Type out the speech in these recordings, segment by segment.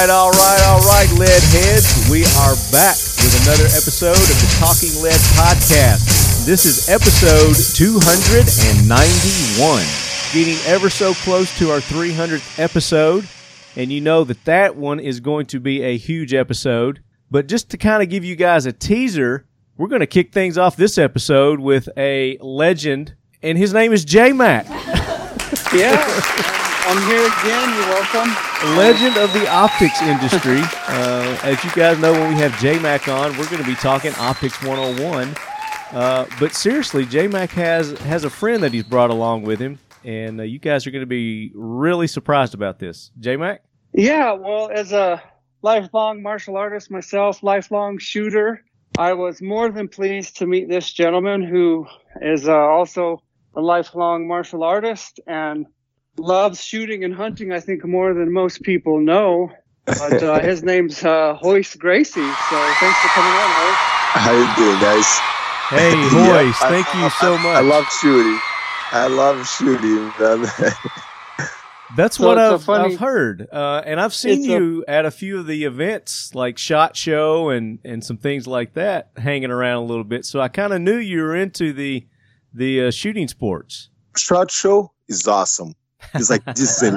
right, all right, all right, lead heads. We are back with another episode of the Talking Lead podcast. This is episode 291, getting ever so close to our 300th episode. And you know that that one is going to be a huge episode. But just to kind of give you guys a teaser, we're going to kick things off this episode with a legend, and his name is J-Mack. Yeah. I'm here again. You're welcome. legend of the optics industry. Uh, as you guys know, when we have J-Mack on, we're going to be talking optics 101. Uh, but seriously, J-Mack has has a friend that he's brought along with him, and uh, you guys are going to be really surprised about this. J-Mack? Yeah, well, as a lifelong martial artist myself, lifelong shooter, I was more than pleased to meet this gentleman who is uh, also a lifelong martial artist and loves shooting and hunting, I think, more than most people know. But uh, his name's uh, Royce Gracie. So thanks for coming on, Royce. How you doing, guys? Hey, Yeah, Royce, I- thank you I- so I- much. I love shooting. I love shooting, man. That's So what it's a I've, funny- I've heard, uh, and I've seen It's a- you at a few of the events, like Shot Show and and some things like that, hanging around a little bit. So I kind of knew you were into the the uh, shooting sports. Shot show is awesome. It's like this is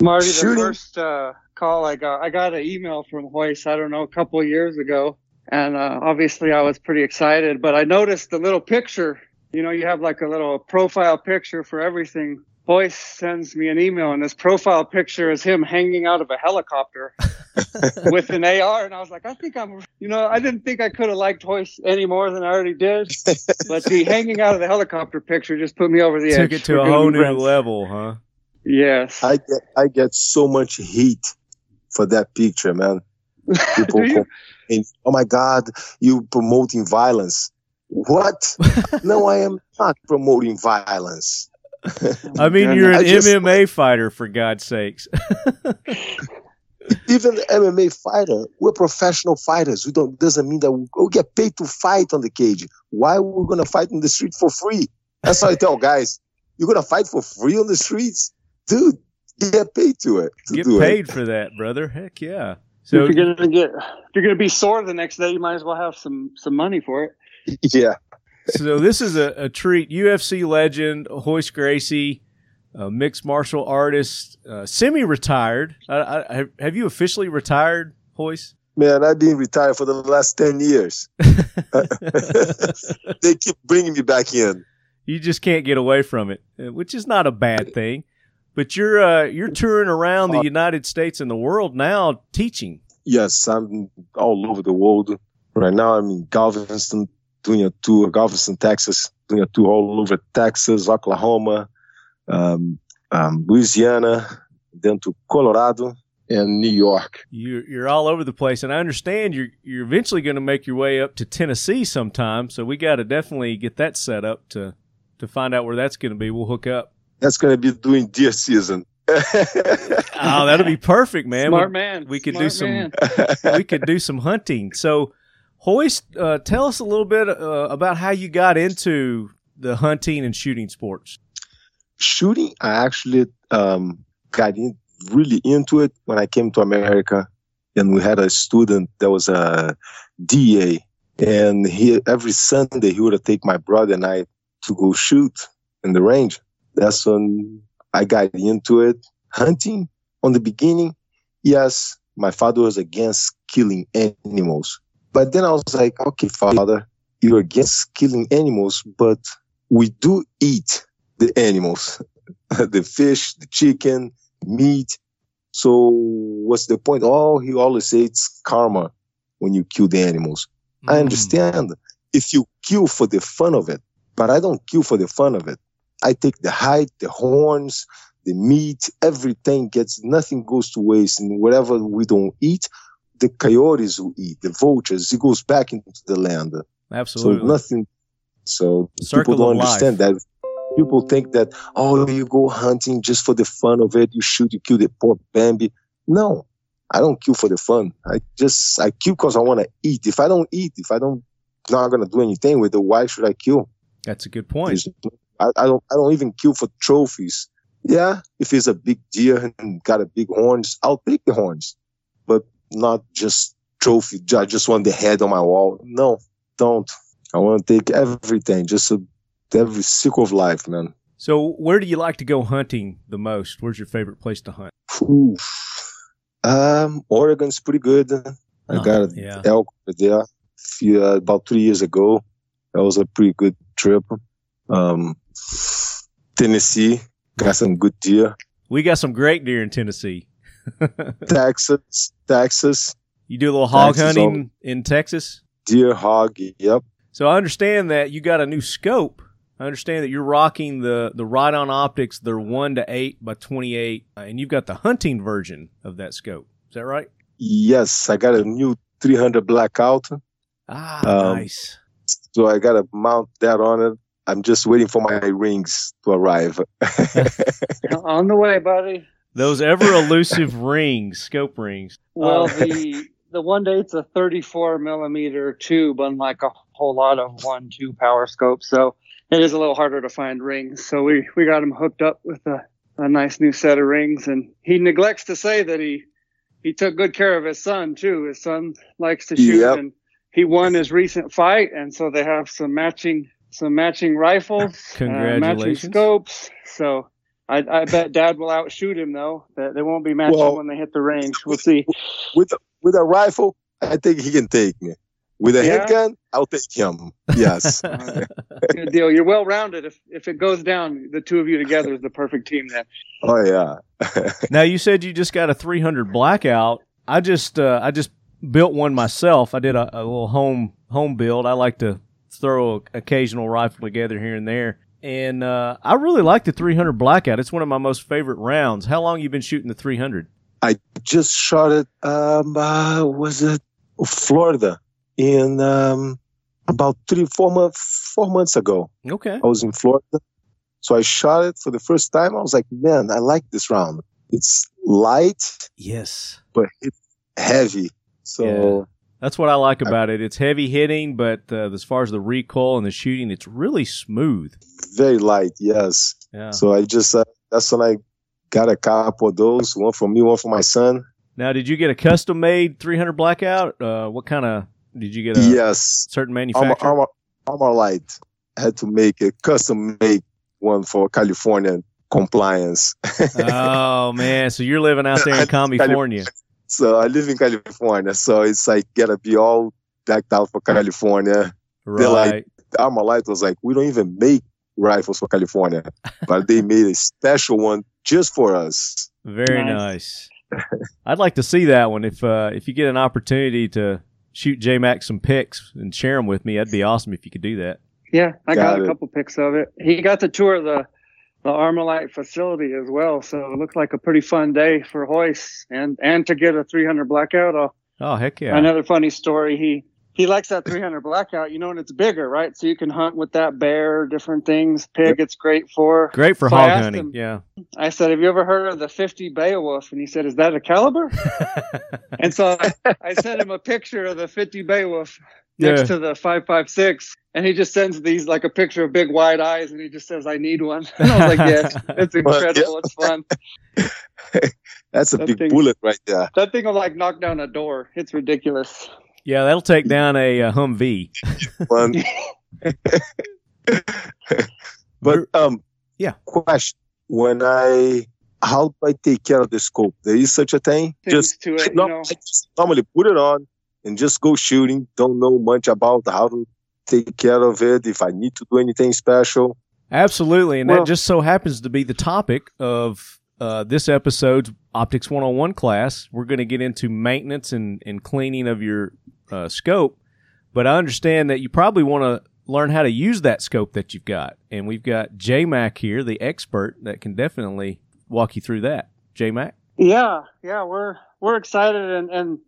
Marty, the Shooting. first uh, call I got, I got an email from Royce, I don't know, a couple of years ago. And uh, obviously I was pretty excited, but I noticed the little picture. You know, you have like a little profile picture for everything. Royce sends me an email, and this profile picture is him hanging out of a helicopter with an AR. And I was like, I think I'm, you know, I didn't think I could have liked Royce any more than I already did. But the hanging out of the helicopter picture just put me over the Took edge. it to a whole new friends. level, huh? Yes. I get I get so much heat for that picture, man. People Do you? complain, oh my God, you promoting violence. What? no, I am not promoting violence. I oh, mean, you're an just- MMA fighter, for God's sakes. Even the MMA fighter, we're professional fighters. We don't doesn't mean that we, we get paid to fight on the cage. Why we're gonna fight in the street for free? That's how I tell guys. You're gonna fight for free on the streets, dude. Get paid to it. To Get do paid for that, brother. Heck yeah. So if you're gonna get, if you're gonna be sore the next day, you might as well have some some money for it. it. Yeah. So this is a, a treat. UFC legend Royce Gracie, a mixed martial artist, uh, semi-retired. I, I, have- you officially retired, Royce? Man, I've been retired for the last 10 years. they keep bringing me back in. you just can't get away from it, uh, which is not a bad thing. But you're uh, you're touring around the United States and the world now teaching. Yes, I'm all over the world. Right now, I'm in Galveston doing a tour, Galveston, Texas, doing a tour all over Texas, Oklahoma, um, um, Louisiana, then to Colorado and New York. You're you're all over the place, and I understand you're you're eventually going to make your way up to Tennessee sometime. So we got to definitely get that set up to to find out where that's going to be. We'll hook up. That's going to be during deer season. Oh, that'll be perfect, man. Smart we, man. we could Smart do some- man. we could do some hunting. So, Royce, uh, tell us a little bit uh, about how you got into the hunting and shooting sports. shooting, I actually um, got in, really into it when I came to America, and we had a student that was a DA, and he every Sunday he would take my brother and I to go shoot in the range. That's when I got into it. Hunting on the beginning, yes, my father was against killing animals, but then I was like, okay, father, you're against killing animals, but we do eat the animals the fish, the chicken, meat. So what's the point? Oh, he always says it's karma when you kill the animals. Mm. I understand if you kill for the fun of it, but I don't kill for the fun of it. I take the hide, the horns, the meat, everything gets, nothing goes to waste. And whatever we don't eat, the coyotes will eat, the vultures, it goes back into the land. Absolutely. So nothing. So Circle people don't of life. understand that. People think that oh, you go hunting just for the fun of it. You shoot, you kill the poor Bambi. No, I don't kill for the fun. I just I kill because I want to eat. If I don't eat, if I don't not gonna do anything with it, why should I kill? That's a good point. I, I don't I don't even kill for trophies. Yeah, if it's a big deer and got a big horns, I'll take the horns, but not just trophy. I just want the head on my wall. No, don't. I want to take everything, just a, every circle of life, man. So, where do you like to go hunting the most? Where's your favorite place to hunt? Um, Oregon's pretty good. I Oh, got yeah. elk there few, uh, about three years ago. That was a pretty good trip. Um, Tennessee got some good deer. We got some great deer in Tennessee. Texas, Texas, You do a little hog Texas hunting in Texas. deer hog. Yep. So I understand that you got a new scope. I understand that you're rocking the the Riton Optics. They're one to eight by twenty eight, and you've got the hunting version of that scope. Is that right? Yes, I got a new 300 blackout. Ah, Um, nice. So I got to mount that on it. I'm just waiting for my rings to arrive. On the way, buddy. Those ever elusive rings, scope rings. Well, Oh. the the one day it's a 34 millimeter tube, unlike a whole lot of one two power scopes. So it is a little harder to find rings. So we we got him hooked up with a, a nice new set of rings, and he neglects to say that he he took good care of his son too. His son likes to shoot, Yep. and he won his recent fight, and so they have some matching some matching rifles, uh, matching scopes. So. I, I bet Dad will outshoot him though. That they won't be matching Well- when they hit the range. We'll see. with a, with a rifle, I think he can take me. With a Yeah? handgun, I'll take him. Yes. Good deal. You're well rounded. If if it goes down, the two of you together is the perfect team. Then. oh yeah. now you said you just got a 300 blackout. I just uh, I just built one myself. I did a, a little home home build. I like to throw a occasional rifle together here and there. And uh, I really like the 300 blackout. It's one of my most favorite rounds. How long you been shooting the 300? I Just shot it. Um, uh, was it Florida in um, about three, four months, four months ago. Okay. I was in Florida, so I shot it for the first time. I was like, man, I like this round. It's light, Yes. but it's heavy. So That's what I like about it. It's heavy hitting, but uh, as far as the recoil and the shooting, it's really smooth. Very light. Yes. Yeah. So I just uh, that's when I got a couple of those. One for me, one for my son. Now, did you get a custom made 300 blackout? Uh, what kind of did you get a yes. certain manufacturer? armor, Armalite. I had to make a custom make one for California compliance. oh man, so you're living out there in California. so I live in California, so it's like gotta be all decked out for California. They're like- Right. Armalite was like, we don't even make rifles for California, but they made a special one just for us. Very Nice. nice. I'd like to see that one. If uh, if you get an opportunity to shoot J-Mack some pics and share them with me, that'd be awesome if you could do that. Yeah, I got, Got a couple pics of it. He got to tour the the Armalite facility as well, so it looked like a pretty fun day for Royce and and to get a 300 blackout. Uh, Oh heck yeah! Another funny story. He he likes that 300 blackout, you know, and it's bigger, right? So you can hunt with that bear, different things. Pig, it's great for. Great for So hog hunting. him- Yeah. I said, "Have you ever heard of the 50 Beowulf?" And he said, "Is that a caliber?" And so I, I sent him a picture of the 50 Beowulf next Yeah. to the 556, and he just sends these like a picture of big wide eyes, and he just says, "I need one." And I was like, "Yeah, it's, it's incredible. It's fun. That's a That big thing- bullet right there. That thing will like knock down a door. It's ridiculous." Yeah, that'll take down a, uh Humvee. One. but um, Yeah. Question: When I how do I take care of the scope? There is such a thing. Things just to it, you know. I just normally put it on and just go shooting. Don't know much about how to take care of it. If I need to do anything special. Absolutely, and Well- that just so happens to be the topic of uh, this episode's Optics 101 class. We're going to get into maintenance and, and cleaning of your uh, scope, but I understand that you probably want to learn how to use that scope that you've got, and we've got J-Mack here, the expert, that can definitely walk you through that. J-Mack. Yeah, yeah, we're we're excited and and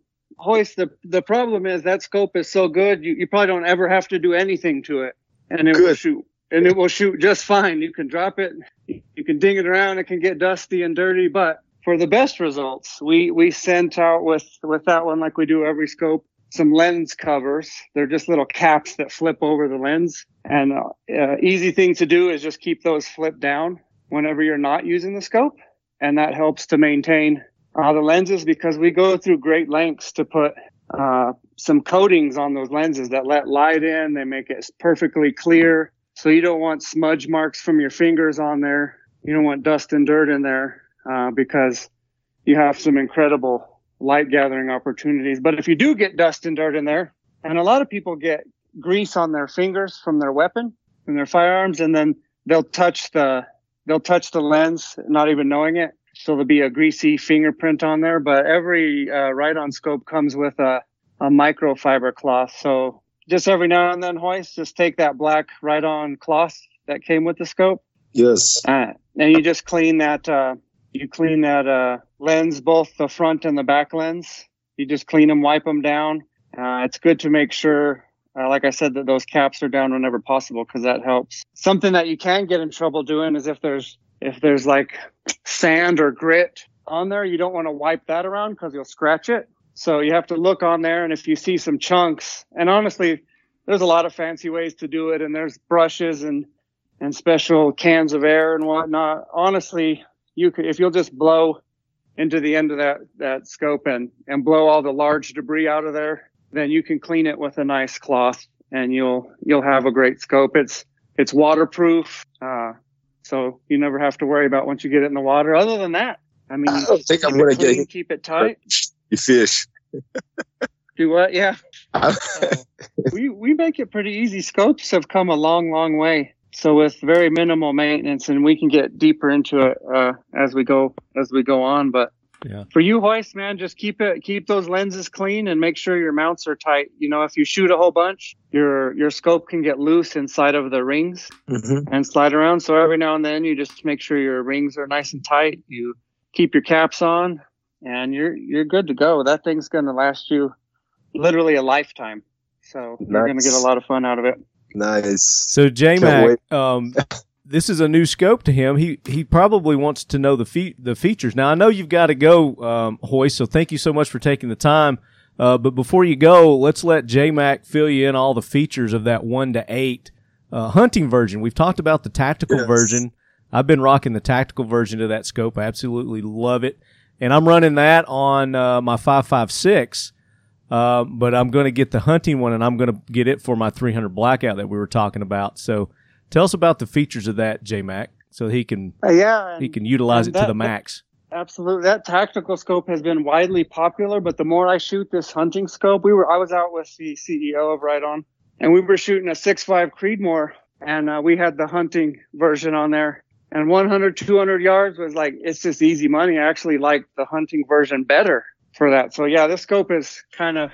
Royce the the problem is that scope is so good you, you probably don't ever have to do anything to it and it will shoot and it will shoot just fine. You can drop it, you can ding it around, it can get dusty and dirty, but for the best results, we we sent out with with that one like we do every scope some lens covers. They're just little caps that flip over the lens, and uh, uh, easy thing to do is just keep those flipped down whenever you're not using the scope. And that helps to maintain uh, the lenses because we go through great lengths to put uh, some coatings on those lenses that let light in. They make it perfectly clear. So you don't want smudge marks from your fingers on there. You don't want dust and dirt in there uh, because you have some incredible light gathering opportunities. But if you do get dust and dirt in there, and a lot of people get grease on their fingers from their weapon, from their firearms, and then they'll touch the they'll touch the lens, not even knowing it. So there'll be a greasy fingerprint on there. But every uh, Riton scope comes with a, a microfiber cloth. So just every now and then, Royce, just take that black Riton cloth that came with the scope. Yes. Uh, and you just clean that. Uh, you clean that uh, lens, both the front and the back lens. You just clean them, wipe them down. Uh, it's good to make sure, uh, like I said, that those caps are down whenever possible because that helps. Something that you can get in trouble doing is if there's if there's like sand or grit on there, you don't want to wipe that around because you'll scratch it. So you have to look on there, and if you see some chunks, and honestly, there's a lot of fancy ways to do it, and there's brushes and and special cans of air and whatnot. Honestly, you could if you'll just blow into the end of that that scope and and blow all the large debris out of there, then you can clean it with a nice cloth, and you'll you'll have a great scope. It's it's waterproof. Uh, so you never have to worry about once you get it in the water. Other than that, I mean, I don't think I'm it clean, get keep it tight. you fish. Do what? Yeah. So, we we make it pretty easy. Scopes have come a long, long way. So with very minimal maintenance, and we can get deeper into it uh, as we go as we go on. But Yeah. for you, Royce man, just keep it keep those lenses clean and make sure your mounts are tight. You know, if you shoot a whole bunch, your your scope can get loose inside of the rings hmm and slide around. So every now and then, you just make sure your rings are nice and tight. You keep your caps on, and you're you're good to go. That thing's going to last you literally a lifetime. So you're going to get a lot of fun out of it. Nice. So J-Mack, um, this is a new scope to him. He he probably wants to know the fe- the features. Now I know you've got to go, um, Royce. So thank you so much for taking the time. Uh, but before you go, let's let J-Mack fill you in all the features of that one to eight uh, hunting version. We've talked about the tactical Yes. version. I've been rocking the tactical version of that scope. I absolutely love it, and I'm running that on uh, my five five six. Uh, but I'm going to get the hunting one, and I'm going to get it for my 300 blackout that we were talking about. So, tell us about the features of that, J-Mack, so he can Uh, yeah, he can utilize and it to the max. absolutely. That tactical scope has been widely popular, but the more I shoot this hunting scope, we were I was out with the CEO of Riton, and we were shooting a 6.5 Creedmoor, and uh, we had the hunting version on there. And 100, 200 yards was like it's just easy money. I actually like the hunting version better for that. So yeah, this scope is kind of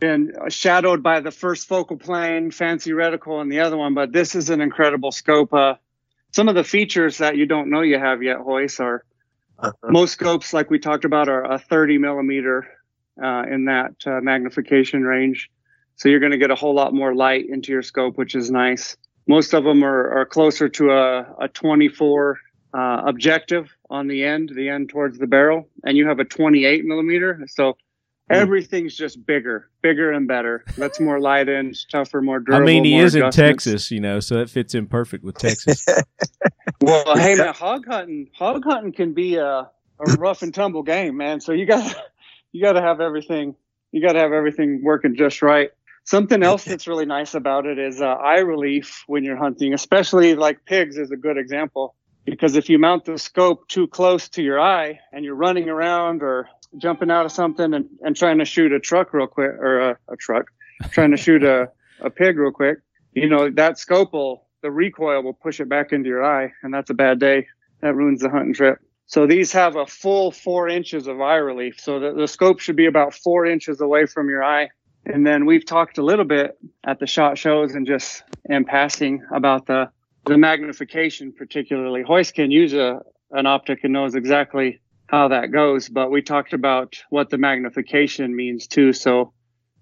been shadowed by the first focal plane, fancy reticle, and the other one. But this is an incredible scope. Uh, some of the features that you don't know you have yet, Royce, are Uh-huh. most scopes, like we talked about, are a 30 millimeter uh, in that uh, magnification range. So you're going to get a whole lot more light into your scope, which is nice. Most of them are, are closer to a, a 24 uh, objective on the end, the end towards the barrel, and you have a 28 millimeter. So everything's just bigger, bigger and better. Lets more light in, it's tougher, more durable. I mean, he is in. Texas, you know, so it fits in perfect with Texas. Well, hey man, hog hunting, hog hunting can be a, a rough and tumble game, man. So you got you got to have everything. You got to have everything working just right. Something else that's really nice about it is uh, eye relief when you're hunting, especially like pigs is a good example. Because if you mount the scope too close to your eye and you're running around or jumping out of something and, and trying to shoot a truck real quick or a, a truck, trying to shoot a, a pig real quick, you know, that scope will, the recoil will push it back into your eye, and that's a bad day. That ruins the hunting trip. So these have a full four inches of eye relief. So the, the scope should be about four inches away from your eye. And then we've talked a little bit at the shot shows and just in passing about the, the magnification, particularly. Royce can use a, an optic and knows exactly how that goes, but we talked about what the magnification means too. So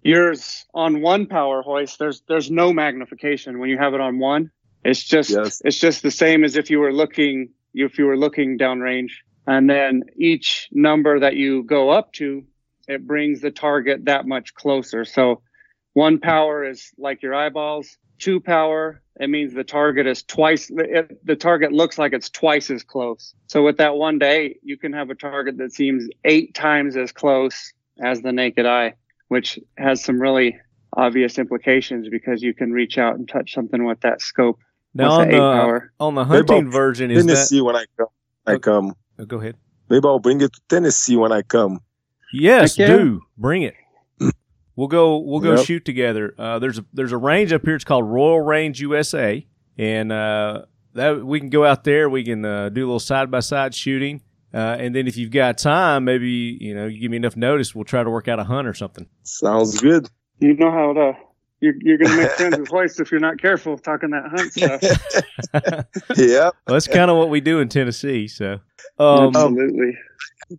yours on one power Royce, there's there's no magnification when you have it on one. It's just Yes. it's just the same as if you were looking if you were looking downrange. And then each number that you go up to, it brings the target that much closer. So one power is like your eyeballs. Two power it means the target is twice it, the target looks like it's twice as close so with that one day you can have a target that seems eight times as close as the naked eye which has some really obvious implications because you can reach out and touch something with that scope now on the, power. on the hunting version is Tennessee that when I come. I come. Oh, um, oh, go ahead. Maybe I'll bring it to Tennessee when I come. Yes, do bring it. We'll go. We'll go yep. shoot together. Uh, there's a there's a range up here. It's called Royal Range USA, and uh, that we can go out there. We can uh, do a little side by side shooting, uh, and then if you've got time, maybe you know you give me enough notice. We'll try to work out a hunt or something. Sounds good. You know how to. You're, you're going to make friends with Royce if you're not careful talking that hunt stuff. yeah, well, that's kind of what we do in Tennessee. So um, absolutely.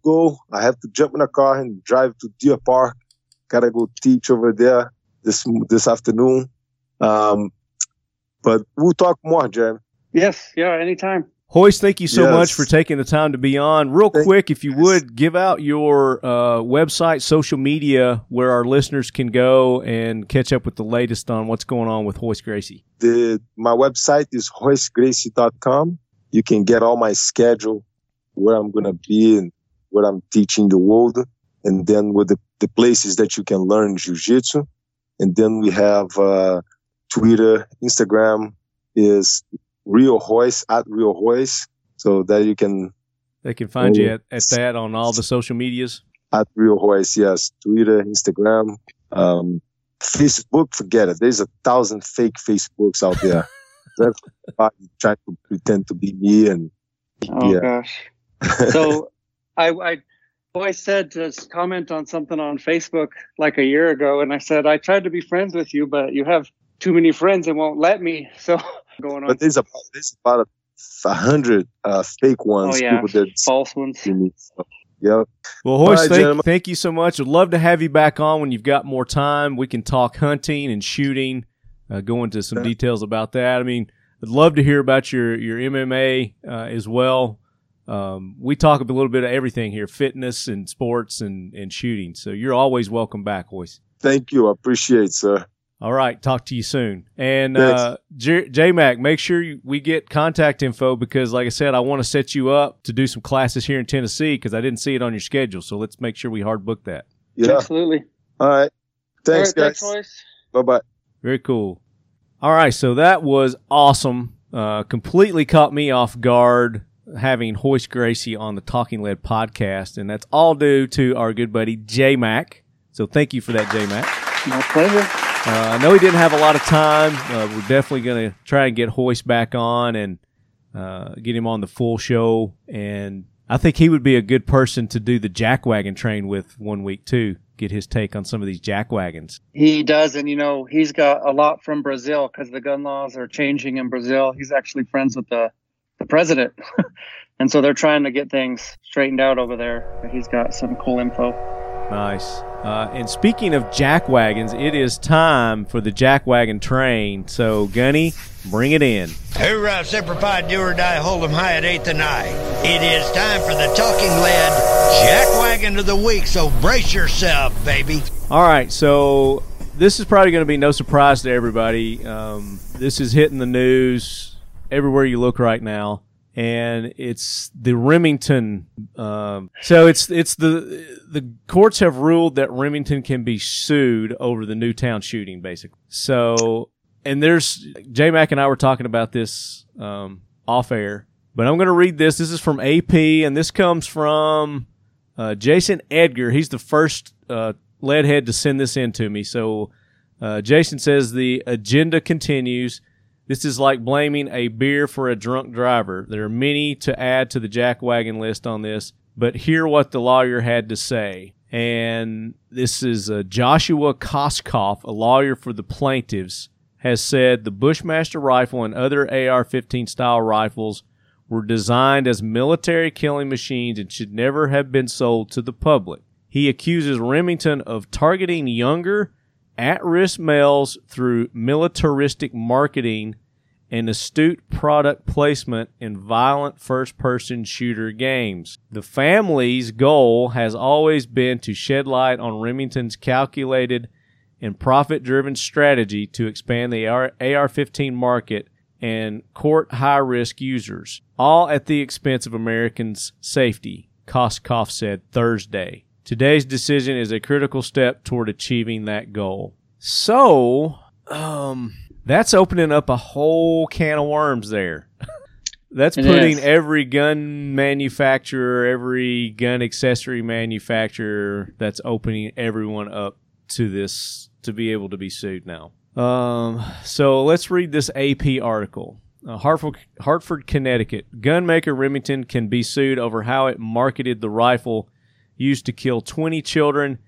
Go. I have to jump in a car and drive to Deer Park gotta go teach over there this this afternoon. Um, but we'll talk more, Jeremy. Yes, yeah, anytime. Royce, thank you so yes. much for taking the time to be on. Real thank quick, if you would, give out your uh, website, social media, where our listeners can go and catch up with the latest on what's going on with Royce Gracie. The, my website is roycegracie.com. You can get all my schedule, where I'm going to be and what I'm teaching the world and then with the, the places that you can learn jiu-jitsu. And then we have, uh, Twitter, Instagram is Real Royce at Real Royce. So that you can. They can find you at, at that on all the social medias. At Real Royce, yes. Twitter, Instagram, um, Facebook, forget it. There's a thousand fake Facebooks out there. That's trying to pretend to be me and. Oh yeah. gosh. So I, I I said to comment on something on Facebook like a year ago, and I said I tried to be friends with you, but you have too many friends and won't let me. So going on. But there's about there's about a hundred uh, fake ones. Oh yeah, false ones. Yeah. Well, Royce, right, thank, thank, you so much. I'd love to have you back on when you've got more time. We can talk hunting and shooting, uh, go into some yeah. details about that. I mean, I'd love to hear about your your MMA uh, as well um, we talk a little bit of everything here fitness and sports and, and shooting. So you're always welcome back, Royce. Thank you. I appreciate sir. All right. Talk to you soon. And uh, J-Mack, make sure we get contact info because, like I said, I want to set you up to do some classes here in Tennessee because I didn't see it on your schedule. So let's make sure we hard book that. Yeah. Absolutely. All right. Thanks, All right, guys. Bye bye. Very cool. All right. So that was awesome. Uh, completely caught me off guard having Royce Gracie on the Talking Lead podcast, and that's all due to our good buddy J-Mack. So thank you for that, J-Mack. My pleasure. Uh, I know he didn't have a lot of time. Uh, we're definitely going to try and get Royce back on and uh, get him on the full show. And I think he would be a good person to do the jackwagon train with one week too. Get his take on some of these jack wagons. He does, and you know he's got a lot from Brazil because the gun laws are changing in Brazil. He's actually friends with the the president. and so they're trying to get things straightened out over there. He's got some cool info. Nice. Uh, and speaking of jack wagons, it is time for the jack wagon train. So, Gunny, bring it in. Hoorah, Semper Fi, do or die, hold 'em high at 8th and I. It is time for the talking lead jack wagon of the week, so brace yourself, baby. All right, so this is probably going to be no surprise to everybody. Um, this is hitting the news everywhere you look right now and it's the Remington. Um, so it's it's the the courts have ruled that Remington can be sued over the Newtown shooting, basically. So and there's J-Mack and I were talking about this um, off air, but I'm going to read this. This is from AP, and this comes from uh, Jason Edgar. He's the first uh, leadhead to send this in to me. So uh, Jason says the agenda continues. This is like blaming a beer for a drunk driver. There are many to add to the jackwagon list on this, but hear what the lawyer had to say. And this is uh, Joshua Koskoff, a lawyer for the plaintiffs, has said the Bushmaster rifle and other AR 15 style rifles were designed as military killing machines and should never have been sold to the public. He accuses Remington of targeting younger at risk males through militaristic marketing and astute product placement in violent first person shooter games. The family's goal has always been to shed light on Remington's calculated and profit driven strategy to expand the AR 15 market and court high risk users, all at the expense of Americans' safety, Koskoff said Thursday. Today's decision is a critical step toward achieving that goal. So, um, that's opening up a whole can of worms there. that's It putting is. every gun manufacturer, every gun accessory manufacturer, that's opening everyone up to this to be able to be sued now. Um, so let's read this AP article. Uh, Hartford, Hartford, Connecticut. Gunmaker Remington can be sued over how it marketed the rifle used to kill 20 children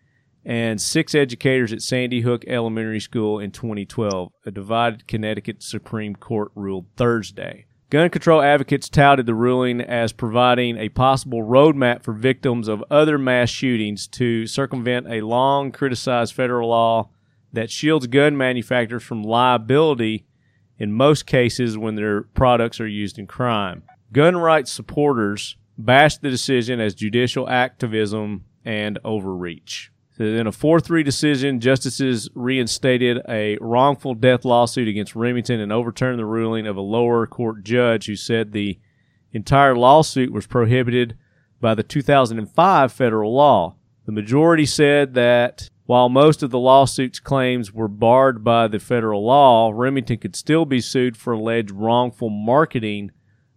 and six educators at Sandy Hook Elementary School in 2012. A divided Connecticut Supreme Court ruled Thursday. Gun control advocates touted the ruling as providing a possible roadmap for victims of other mass shootings to circumvent a long criticized federal law that shields gun manufacturers from liability in most cases when their products are used in crime. Gun rights supporters bashed the decision as judicial activism and overreach. So in a 4 3 decision, justices reinstated a wrongful death lawsuit against Remington and overturned the ruling of a lower court judge who said the entire lawsuit was prohibited by the 2005 federal law. The majority said that while most of the lawsuit's claims were barred by the federal law, Remington could still be sued for alleged wrongful marketing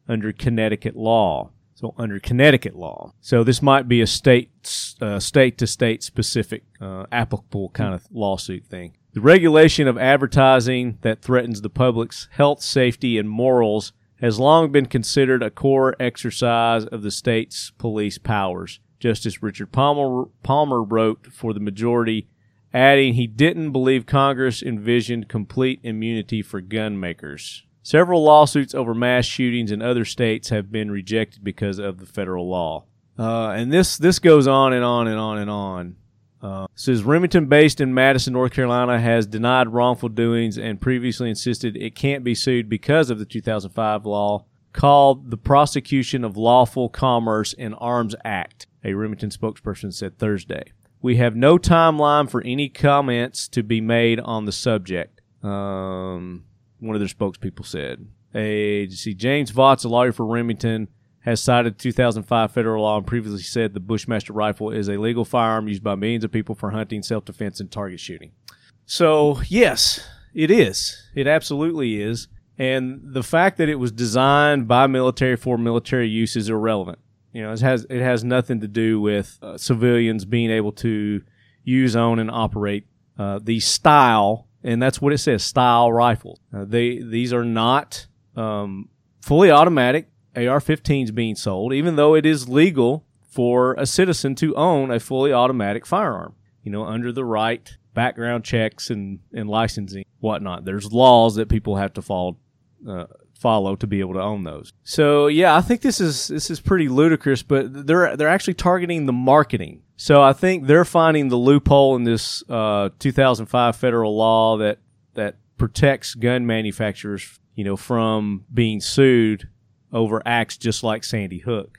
under Connecticut law. So under Connecticut law. So this might be a state state to state specific uh, applicable kind of lawsuit thing. The regulation of advertising that threatens the public's health, safety, and morals has long been considered a core exercise of the state's police powers. Justice Richard Palmer, Palmer wrote for the majority, adding he didn't believe Congress envisioned complete immunity for gun makers. Several lawsuits over mass shootings in other states have been rejected because of the federal law. Uh, and this this goes on and on and on and on. Uh, says Remington, based in Madison, North Carolina, has denied wrongful doings and previously insisted it can't be sued because of the 2005 law called the Protection of Lawful Commerce in Arms Act. A Remington spokesperson said Thursday. We have no timeline for any comments to be made on the subject. Um, one of their spokespeople said. A see James Vogts, a lawyer for Remington, has cited 2005 federal law and previously said the Bushmaster rifle is a legal firearm used by millions of people for hunting, self-defense, and target shooting. So yes, it is. It absolutely is. And the fact that it was designed by military for military use is irrelevant. You know, it has it has nothing to do with uh, civilians being able to use, own, and operate uh, the style, and that's what it says: style rifles. Uh, they these are not um, fully automatic AR-15s being sold, even though it is legal for a citizen to own a fully automatic firearm. You know, under the right background checks and and licensing whatnot. There's laws that people have to follow. Uh, follow to be able to own those. So yeah, I think this is this is pretty ludicrous, but they're they're actually targeting the marketing. So I think they're finding the loophole in this uh, 2005 federal law that that protects gun manufacturers, you know, from being sued over acts just like Sandy Hook.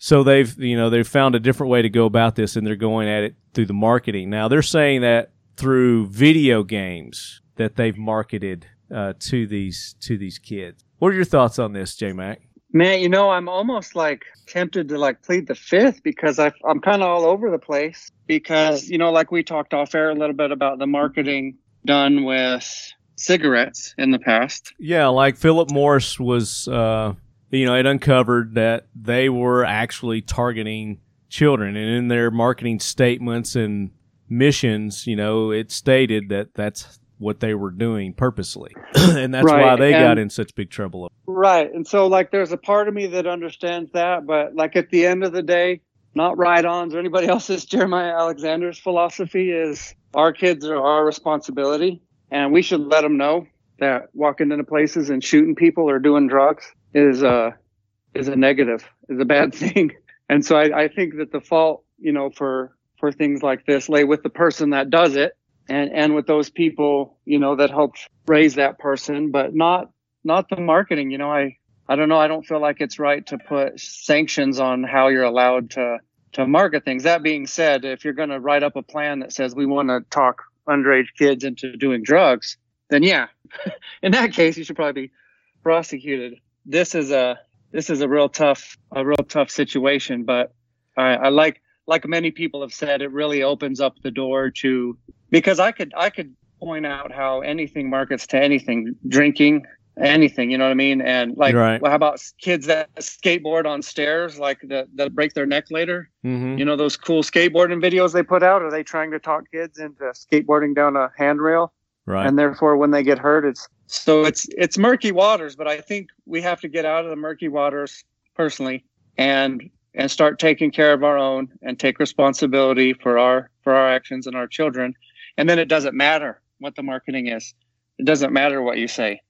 So they've you know they've found a different way to go about this, and they're going at it through the marketing. Now they're saying that through video games that they've marketed uh, to these to these kids. What are your thoughts on this, J-Mack? Man, you know, I'm almost like tempted to like plead the fifth because I, I'm kind of all over the place. Because you know, like we talked off air a little bit about the marketing done with cigarettes in the past. Yeah, like Philip Morris was, uh, you know, it uncovered that they were actually targeting children, and in their marketing statements and missions, you know, it stated that that's what they were doing purposely, and that's why Right, they got in such big trouble. Right. And so like there's a part of me that understands that, but like at the end of the day, not Riton's or anybody else's Jeremiah Alexander's philosophy is our kids are our responsibility and we should let them know that walking into places and shooting people or doing drugs is uh is a negative, is a bad thing. And so I, I think that the fault, you know, for for things like this lay with the person that does it and and with those people, you know, that helped raise that person, but not not the marketing. You know, I I don't know. I don't feel like it's right to put sanctions on how you're allowed to to market things. That being said, if you're going to write up a plan that says we want to talk underage kids into doing drugs, then yeah, in that case, you should probably be prosecuted. This is a this is a real tough a real tough situation, but I, I like like many people have said, it really opens up the door to because I could I could point out how anything markets to anything, drinking, anything, you know what I mean? And like, Right. well, how about kids that skateboard on stairs, like that, that break their neck later? Mm-hmm. You know, those cool skateboarding videos they put out? Are they trying to talk kids into skateboarding down a handrail? Right. And therefore, when they get hurt, it's so it's it's murky waters. But I think we have to get out of the murky waters personally and and start taking care of our own and take responsibility for our for our actions and our children. And then it doesn't matter what the marketing is. It doesn't matter what you say.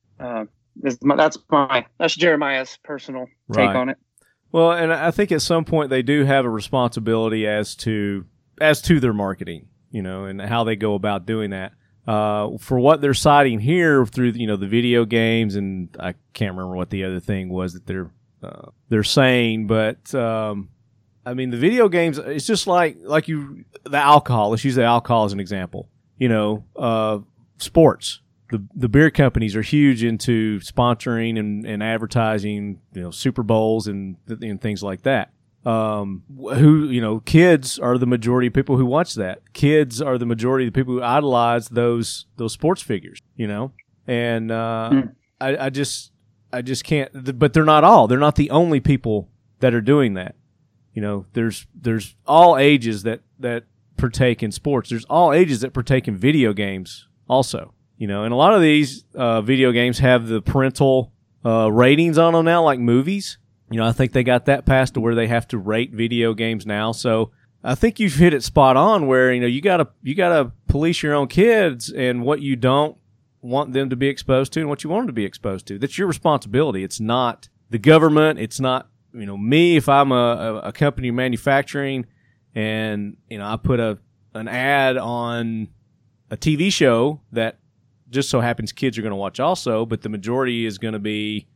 This- that's my that's Jeremiah's personal take on it. Well, and I think at some point they do have a responsibility as to as to their marketing, you know, and how they go about doing that. Uh, for what they're citing here through you know the video games, and I can't remember what the other thing was that they're uh, they're saying, but um, I mean the video games. It's just like like you the alcohol. Let's use the alcohol as an example. You know, uh, sports. The, the beer companies are huge into sponsoring and, and advertising, you know, Super Bowls and, and things like that. Um, who, you know, kids are the majority of people who watch that. Kids are the majority of the people who idolize those, those sports figures, you know? And, uh, Hmm. I, I just, I just can't, but they're not all. They're not the only people that are doing that. You know, there's, there's all ages that, that partake in sports. There's all ages that partake in video games also. You know, and a lot of these uh, video games have the parental uh, ratings on them now, like movies. You know, I think they got that passed to where they have to rate video games now. So I think you've hit it spot on where you know you gotta you gotta police your own kids and what you don't want them to be exposed to and what you want them to be exposed to. That's your responsibility. It's not the government. It's not you know me if I'm a, a, company manufacturing and you know I put a an ad on a TV show that just so happens kids are going to watch also, but the majority is going to be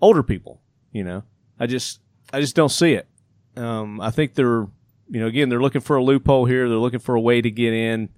older people. You know, I just I just don't see it. Um, I think they're you know again they're looking for a loophole here. They're looking for a way to get in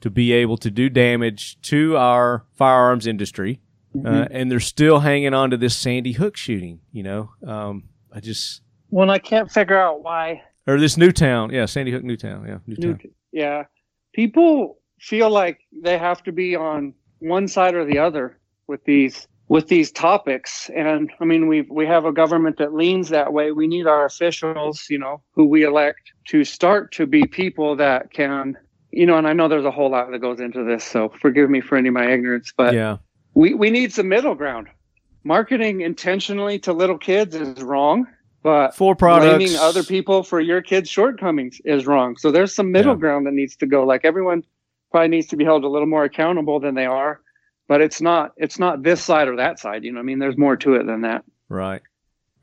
to be able to do damage to our firearms industry, uh, and they're still hanging on to this Sandy Hook shooting. You know, um, I just Well, I can't figure out why or this Newtown, yeah, Sandy Hook, Newtown, yeah, Newtown. New- yeah, people feel like they have to be on one side or the other with these with these topics. And I mean, we we have a government that leans that way. We need our officials, you know, who we elect to start to be people that can, you know. And I know there's a whole lot that goes into this, so forgive me for any of my ignorance, but yeah, we we need some middle ground. Marketing intentionally to little kids is wrong, but for products, blaming other people for your kids' shortcomings is wrong. So there's some middle Yeah. ground that needs to go. Like everyone probably needs to be held a little more accountable than they are, but it's not it's not this side or that side. You know, I mean, there's more to it than that. Right.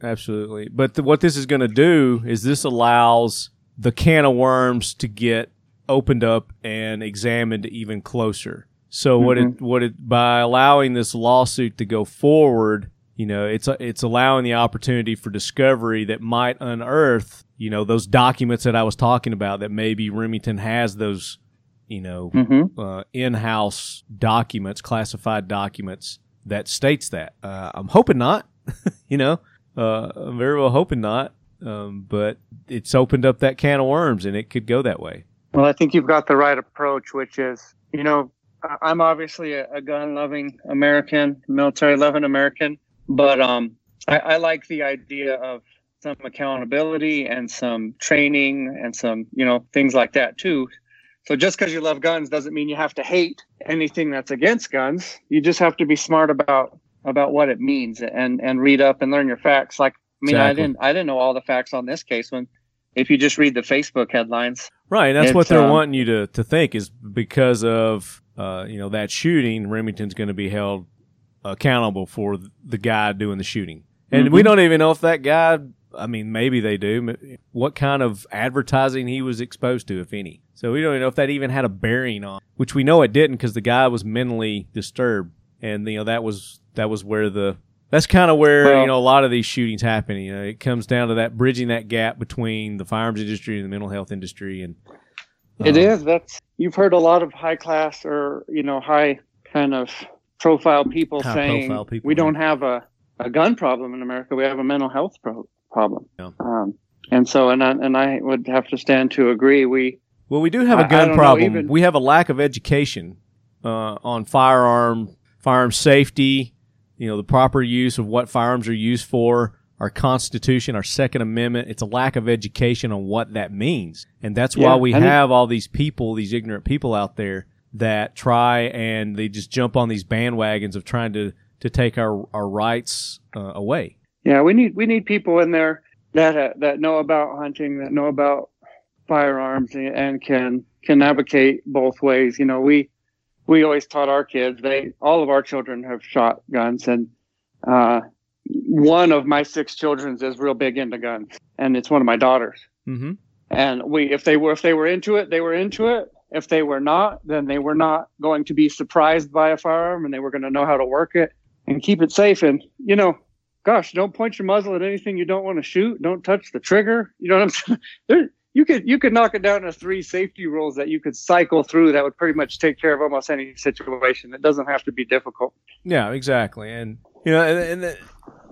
Absolutely. But th- what this is going to do is this allows the can of worms to get opened up and examined even closer. So what it what it by allowing this lawsuit to go forward, you know, it's it's allowing the opportunity for discovery that might unearth, you know, those documents that I was talking about that maybe Remington has those, you know, Mm-hmm. uh, in-house documents, classified documents that states that. Uh, I'm hoping not. you know, uh, I'm very well hoping not. Um, but it's opened up that can of worms, and it could go that way. Well, I think you've got the right approach, which is, you know, I'm obviously a, a gun-loving American, military-loving American, but um, I, I like the idea of some accountability and some training and some, you know, things like that too. So just because you love guns doesn't mean you have to hate anything that's against guns. You just have to be smart about about what it means and and read up and learn your facts. Like, I mean, I didn't I didn't know all the facts on this case when if you just read the Facebook headlines. Right. That's what they're um, wanting you to, to think is because of, uh, you know, that shooting, Remington's going to be held accountable for the guy doing the shooting. And we Mhm. don't even know if that guy, I mean, maybe they do, what kind of advertising he was exposed to, if any. So we don't even know if that even had a bearing on, which we know it didn't because the guy was mentally disturbed. And, you know, that was, that was where the, that's kind of where, Well- you know, a lot of these shootings happen. You know, it comes down to that bridging that gap between the firearms industry and the mental health industry. And It um, is. That's you've heard a lot of high class or you know high kind of profile people saying profile people, we don't have a, a gun problem in America. We have a mental health pro- problem. Yeah. Um, and so, and I, and I would have to stand to agree. We Well, we do have a gun don't know, problem. even- we have a lack of education uh, on firearm firearm safety. You know, the proper use of what firearms are used for. Our Constitution, our Second Amendment. It's a lack of education on what that means, and that's why we it- have all these people, these ignorant people out there that try and they just jump on these bandwagons of trying to to take our our rights uh, away. Yeah, we need we need people in there that uh, that know about hunting, that know about firearms, and, and can can advocate both ways. You know, we we always taught our kids. They all of our children have shot guns, and uh, one of my six children is real big into guns, and it's one of my daughters. Mm-hmm. And we, if they were if they were into it, they were into it. If they were not, then they were not going to be surprised by a firearm, and they were going to know how to work it and keep it safe. And you know, gosh, don't point your muzzle at anything you don't want to shoot. Don't touch the trigger. You know what I'm saying? You could you could knock it down to three safety rules that you could cycle through that would pretty much take care of almost any situation. It doesn't have to be difficult. Yeah, exactly. And you know, and, and the,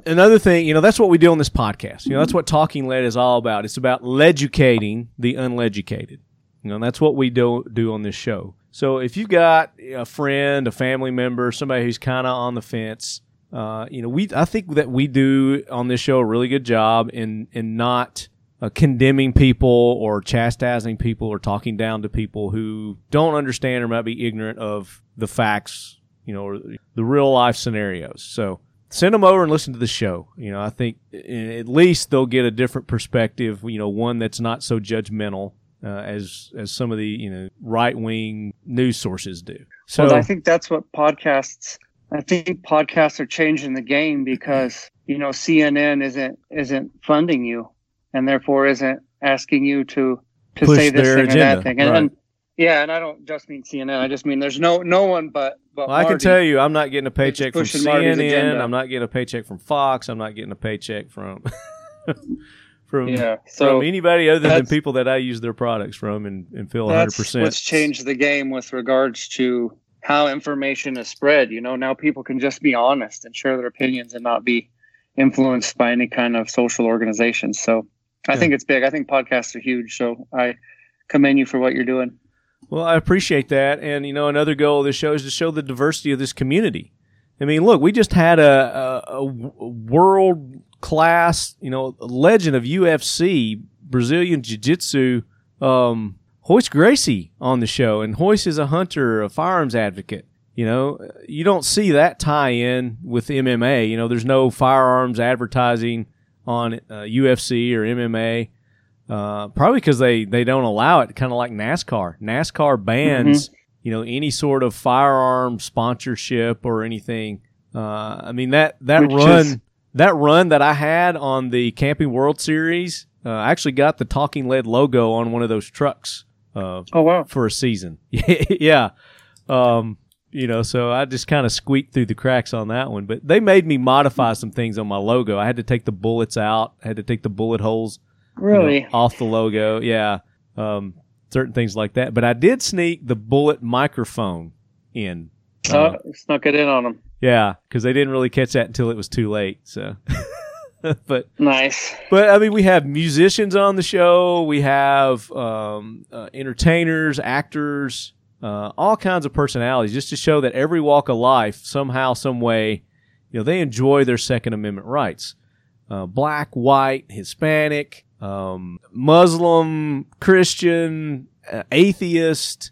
another thing, you know, that's what we do on this podcast. You know, that's what Talking Lead is all about. It's about leducating the uneducated. You know, that's what we do do on this show. So if you've got a friend, a family member, somebody who's kind of on the fence, uh, you know, we I think that we do on this show a really good job in in not uh, condemning people or chastising people or talking down to people who don't understand or might be ignorant of the facts, you know, or the real life scenarios. So send them over and listen to the show. You know, I think uh, at least they'll get a different perspective. You know, one that's not so judgmental uh, as as some of the you know right wing news sources do. So well, I think that's what podcasts. I think podcasts are changing the game because you know CNN isn't isn't funding you, and therefore isn't asking you to to Push say this thing or that thing. And, right. and yeah, and I don't just mean CNN. I just mean there's no no one but but Well, I can tell you, I'm not getting a paycheck from CNN. I'm not getting a paycheck from Fox. I'm not getting a paycheck from from Yeah, so from anybody other than people that I use their products from and, and feel 100. that's percent what's changed the game with regards to how information is spread. You know, now people can just be honest and share their opinions and not be influenced by any kind of social organization. So I Yeah. think it's big. I think podcasts are huge. So I commend you for what you're doing. Well, I appreciate that, and you know, another goal of this show is to show the diversity of this community. I mean, look, we just had a, a, a world class, you know, legend of UFC, Brazilian Jiu Jitsu, um, Royce Gracie on the show, and Royce is a hunter, a firearms advocate. You know, you don't see that tie in with MMA. You know, there's no firearms advertising on uh, UFC or MMA. Uh, probably because they, they don't allow it, kind of like NASCAR. NASCAR bans you know any sort of firearm sponsorship or anything. Uh, I mean that that Which run is- that run that I had on the Camping World Series, uh, I actually got the Talking Lead logo on one of those trucks uh, Oh wow. for a season. yeah. Um, you know, so I just kind of squeaked through the cracks on that one. But they made me modify some things on my logo. I had to take the bullets out. I had to take the bullet holes you know, Really? off the logo. Yeah. Um, certain things like that. But I did sneak the bullet microphone in. Uh, Uh, snuck it in on them. yeah, because they didn't really catch that until it was too late. So, but Nice. but I mean, we have musicians on the show. We have um, uh, entertainers, actors, uh, all kinds of personalities, just to show that every walk of life, somehow, some way, you know, they enjoy their Second Amendment rights. Uh, black, white, Hispanic, um, Muslim, Christian, uh, atheist,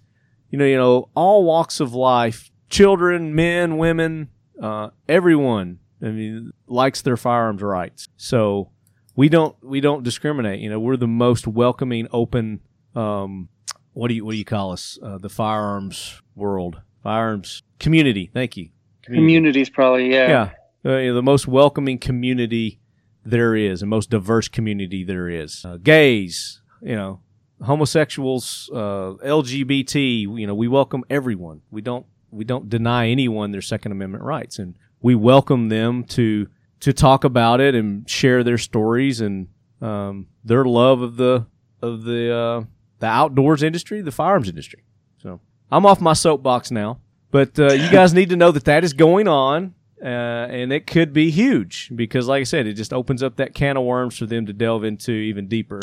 you know, you know, all walks of life, children, men, women, uh, everyone. I mean, likes their firearms rights. So we don't we don't discriminate. You know, we're the most welcoming, open. Um, what do you what do you call us? Uh, the firearms world, firearms community. Thank you. Communities probably. Yeah. Yeah, uh, you know, the most welcoming community there is, the most diverse community there is. Uh, gays, you know, homosexuals, uh, LGBT. You know, we welcome everyone. We don't we don't deny anyone their Second Amendment rights, and we welcome them to to talk about it and share their stories and um, their love of the of the uh, the outdoors industry, the firearms industry. So I'm off my soapbox now, but uh, you guys need to know that that is going on. Uh, and it could be huge because, like I said, it just opens up that can of worms for them to delve into even deeper.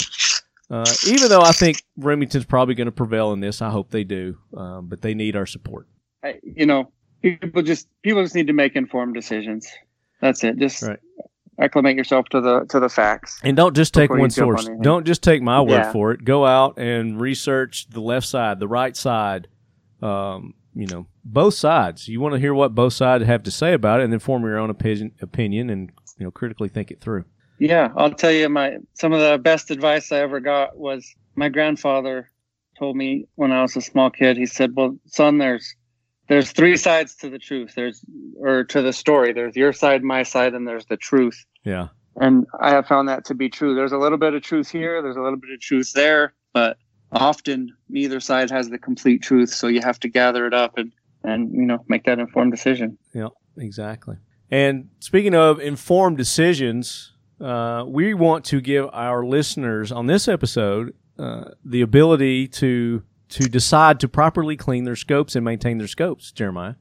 Uh, even though I think Remington's probably going to prevail in this, I hope they do. Um, but they need our support. I, you know, people just people just need to make informed decisions. That's it. Just Right. Acclimate yourself to the to the facts. And don't just take one jump on source. Don't just take my word Yeah. for it. Go out and research the left side, the right side. Um, you know, both sides. You want to hear what both sides have to say about it, and then form your own opinion, opinion, and you know, critically think it through. Yeah, I'll tell you my some of the best advice I ever got was my grandfather told me when I was a small kid. He said, "Well, son, there's there's three sides to the truth. There's or to the story. There's your side, my side, and there's the truth." Yeah, And I have found that to be true. There's a little bit of truth here, there's a little bit of truth there, but often neither side has the complete truth, so you have to gather it up and and you know, make that informed decision. Yeah, exactly. And speaking of informed decisions, uh, we want to give our listeners on this episode uh, the ability to to decide to properly clean their scopes and maintain their scopes. Jeremiah.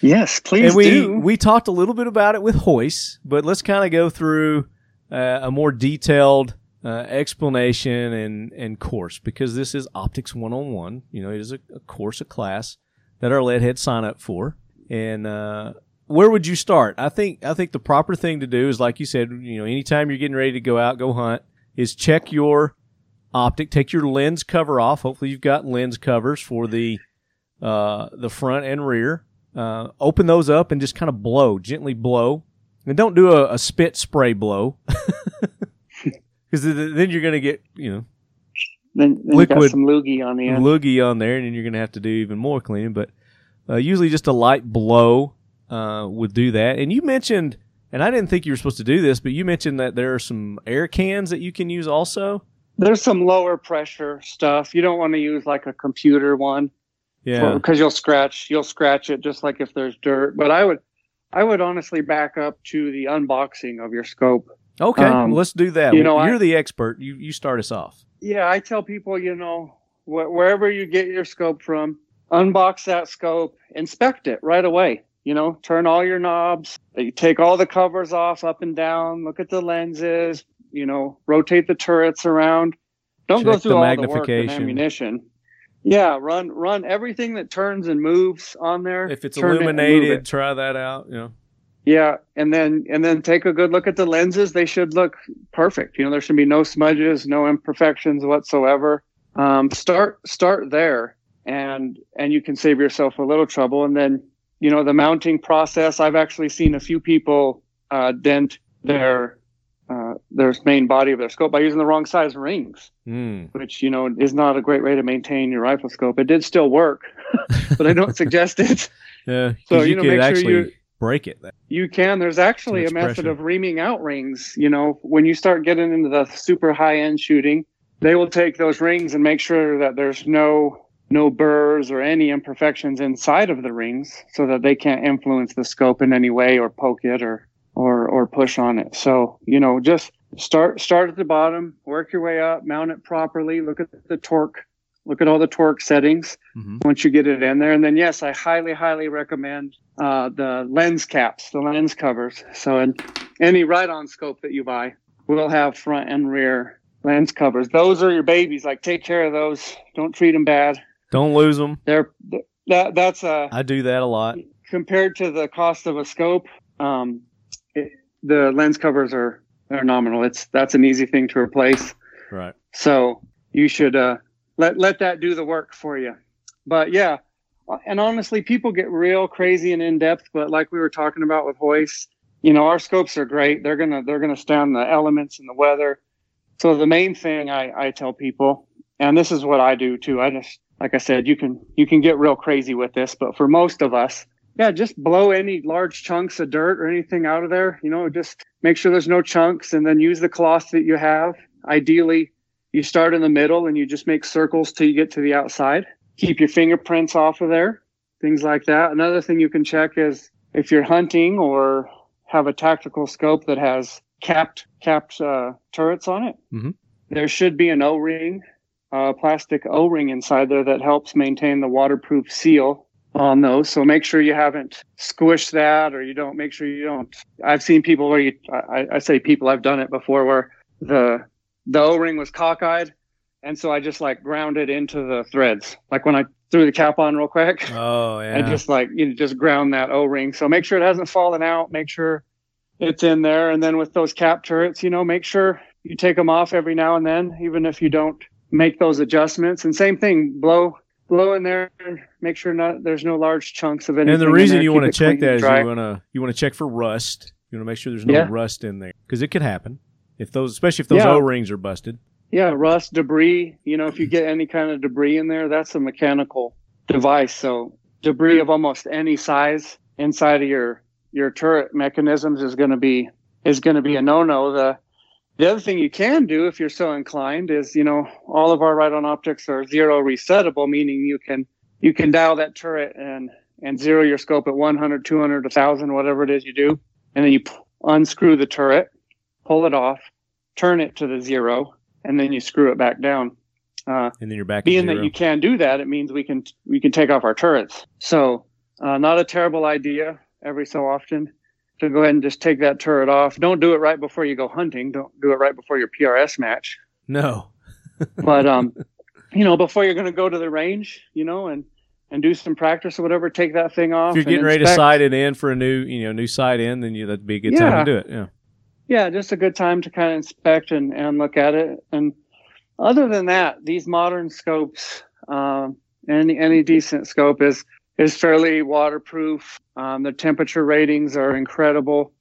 Yes, please and we do. we talked a little bit about it with Royce, but let's kind of go through uh, a more detailed uh, explanation and and course because this is optics 101 you know it is a, a course a class that our lead heads sign up for and uh, where would you start i think i think the proper thing to do is like you said you know anytime you're getting ready to go out go hunt is check your optic take your lens cover off hopefully you've got lens covers for the uh, the front and rear uh, open those up and just kind of blow gently blow and don't do a, a spit spray blow because then you're going to get you know then, then liquid- some loogie on the end. loogie on there, and then you're going to have to do even more cleaning. But uh, usually, just a light blow uh, would do that. And you mentioned, and I didn't think you were supposed to do this, but you mentioned that there are some air cans that you can use also. There's some lower pressure stuff. You don't want to use like a computer one. Yeah, because you'll scratch you'll scratch it just like if there's dirt but i would i would honestly back up to the unboxing of your scope okay, um, let's do that. you know, you're I- the expert. You you start us off. yeah i tell people you know wh- wherever you get your scope from unbox that scope inspect it right away you know turn all your knobs you take all the covers off up and down look at the lenses you know rotate the turrets around don't go through the all the work and ammunition yeah run run everything that turns and moves on there If it's turn it it. illuminated, try that out. You know, Yeah, and then and then take a good look at the lenses. They should look perfect. You know, there should be no smudges, no imperfections whatsoever. Um, start start there, and and you can save yourself a little trouble. And then you know the mounting process. I've actually seen a few people uh, dent their uh, their main body of their scope by using the wrong size rings, mm. which you know is not a great way to maintain your rifle scope. It did still work, but I don't suggest it. yeah. So, you, you know, could make sure actually you- break it. You can. There's actually a method pressure. of reaming out rings. You know, when you start getting into the super high end shooting, they will take those rings and make sure that there's no no burrs or any imperfections inside of the rings, so that they can't influence the scope in any way or poke it or or or push on it. So you know, just start start at the bottom, work your way up, mount it properly, look at the torque, look at all the torque settings hmm once you get it in there. And then, yes, I highly, highly recommend uh, the lens caps, the lens covers. So, in any Riton scope that you buy will have front and rear lens covers. Those are your babies. Like, take care of those. Don't treat them bad. Don't lose them. They're that that's a. I do that a lot. compared to the cost of a scope. Um, it, the lens covers are are nominal. It's that's an easy thing to replace. Right. So you should uh, let let that do the work for you. But yeah, and honestly, people get real crazy and in depth. But like we were talking about with Royce, you know, our scopes are great. They're gonna they're gonna stand the elements and the weather. So the main thing I, I tell people, and this is what I do too. I just like I said, you can you can get real crazy with this, but for most of us, yeah, just blow any large chunks of dirt or anything out of there. You know, just make sure there's no chunks, and then use the cloth that you have. Ideally, you start in the middle and you just make circles till you get to the outside. Keep your fingerprints off of there, things like that. Another thing you can check is if you're hunting or have a tactical scope that has capped capped uh, turrets on it. Mhm. There should be an O-ring uh, plastic O-ring inside there that helps maintain the waterproof seal on those. So make sure you haven't squished that, or you don't. Make sure you don't. I've seen people where you. I, I say people. I've done it before where the the O-ring was cockeyed, and so I just like ground it into the threads. Like when I threw the cap on real quick, Oh yeah. and just like you know, just ground that O-ring. So make sure it hasn't fallen out. Make sure it's in there. And then with those cap turrets, you know, make sure you take them off every now and then, even if you don't make those adjustments. And same thing, blow blow in there. And make sure not there's no large chunks of anything. and the reason you want to check that is dry. you want to you want to check for rust. You want to make sure there's no Yeah. rust in there because it could happen if those, especially if those Yeah. O rings are busted. Yeah, rust, debris. You know, if you get any kind of debris in there, that's a mechanical device. So debris of almost any size inside of your your turret mechanisms is going to be is going to be a no no. The the other thing you can do if you're so inclined is you know all of our Riton optics are zero resettable, meaning you can you can dial that turret and and zero your scope at 100, 200, 1000, whatever it is you do, and then you p- unscrew the turret, pull it off, turn it to the zero, and then you screw it back down. Uh, And then you're back. being zero. that you can do that, it means we can we can take off our turrets. So, uh, not a terrible idea. Every so often, to go ahead and just take that turret off. Don't do it right before you go hunting. Don't do it right before your PRS match. no. But um, you know, before you're going to go to the range, you know, and and do some practice or whatever, take that thing off. If you're getting ready to sight it in for a new, you know, new sight in, then you, that'd be a good time to do it. Yeah. yeah, just a good time to kind of inspect and, and look at it. And other than that, these modern scopes, um, any any decent scope is is fairly waterproof. Um, the temperature ratings are incredible.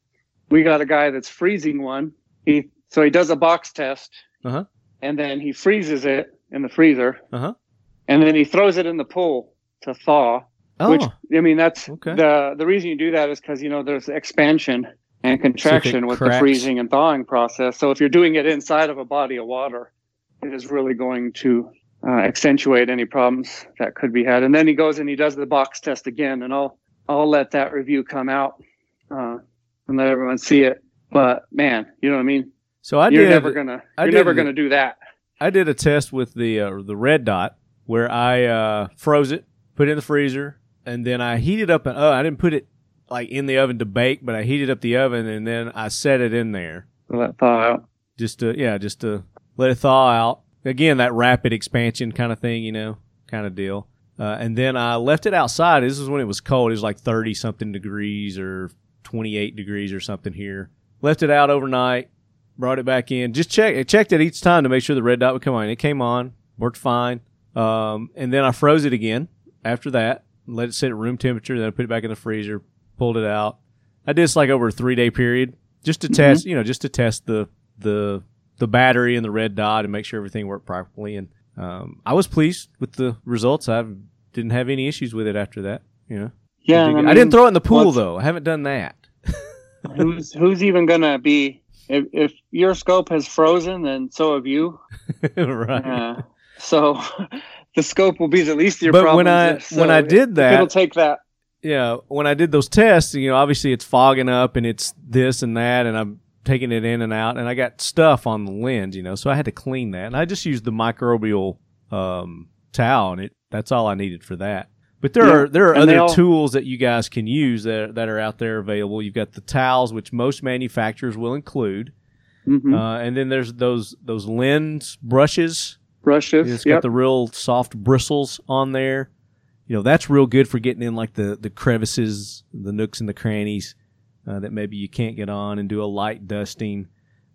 We got a guy that's freezing one. He so he does a box test, Uh-huh. and then he freezes it in the freezer, Uh-huh. and then he throws it in the pool to thaw. Oh, Which I mean, that's Okay. the the reason you do that is because you know there's expansion and contraction with the freezing and thawing process. So if you're doing it inside of a body of water, it is really going to uh, accentuate any problems that could be had. And then he goes and he does the box test again, and I'll I'll let that review come out uh, and let everyone see it. But man, you know what I mean? so I you're did. never gonna I you're did never gonna do that. I did a test with the uh, the red dot where I uh, froze it, put it in the freezer, and then I heated up an. Oh, I didn't put it like in the oven to bake, but I heated up the oven and then I set it in there Let thaw out. just to yeah, just to let it thaw out. Again, that rapid expansion kind of thing, you know, kind of deal. Uh, and then I left it outside. This is when it was cold. It was like thirty something degrees or twenty eight degrees or something here. Left it out overnight. Brought it back in. Just check. I checked it each time to make sure the red dot would come on. It came on. Worked fine. Um, and then I froze it again. After that, let it sit at room temperature. Then I put it back in the freezer. Pulled it out. I did this like over a three day period just to test. You know, just to test the the the battery and the red dot and make sure everything worked properly. And um, I was pleased with the results. I didn't have any issues with it after that. You know, Yeah, I, did- I, didn't throw it in the pool though. I haven't done that. who's who's even gonna be if, if your scope has frozen then so have you right. uh, so the scope will be the least of your But problems when I- if- when I did that- it'll take that yeah, when I did those tests, you know, obviously it's fogging up and it's this and that, and I'm taking it in and out, and I got stuff on the lens, you know, so I had to clean that, and I just used the microbial um, towel, and it that's all I needed for that. But there Yeah, are there are and other all- tools that you guys can use that that are out there available. You've got the towels, which most manufacturers will include, Mhm. uh, and then there's those those lens brushes brushes it's yep. got the real soft bristles on there. You know, that's real good for getting in like the, the crevices, the nooks and the crannies uh, that maybe you can't get on and do a light dusting.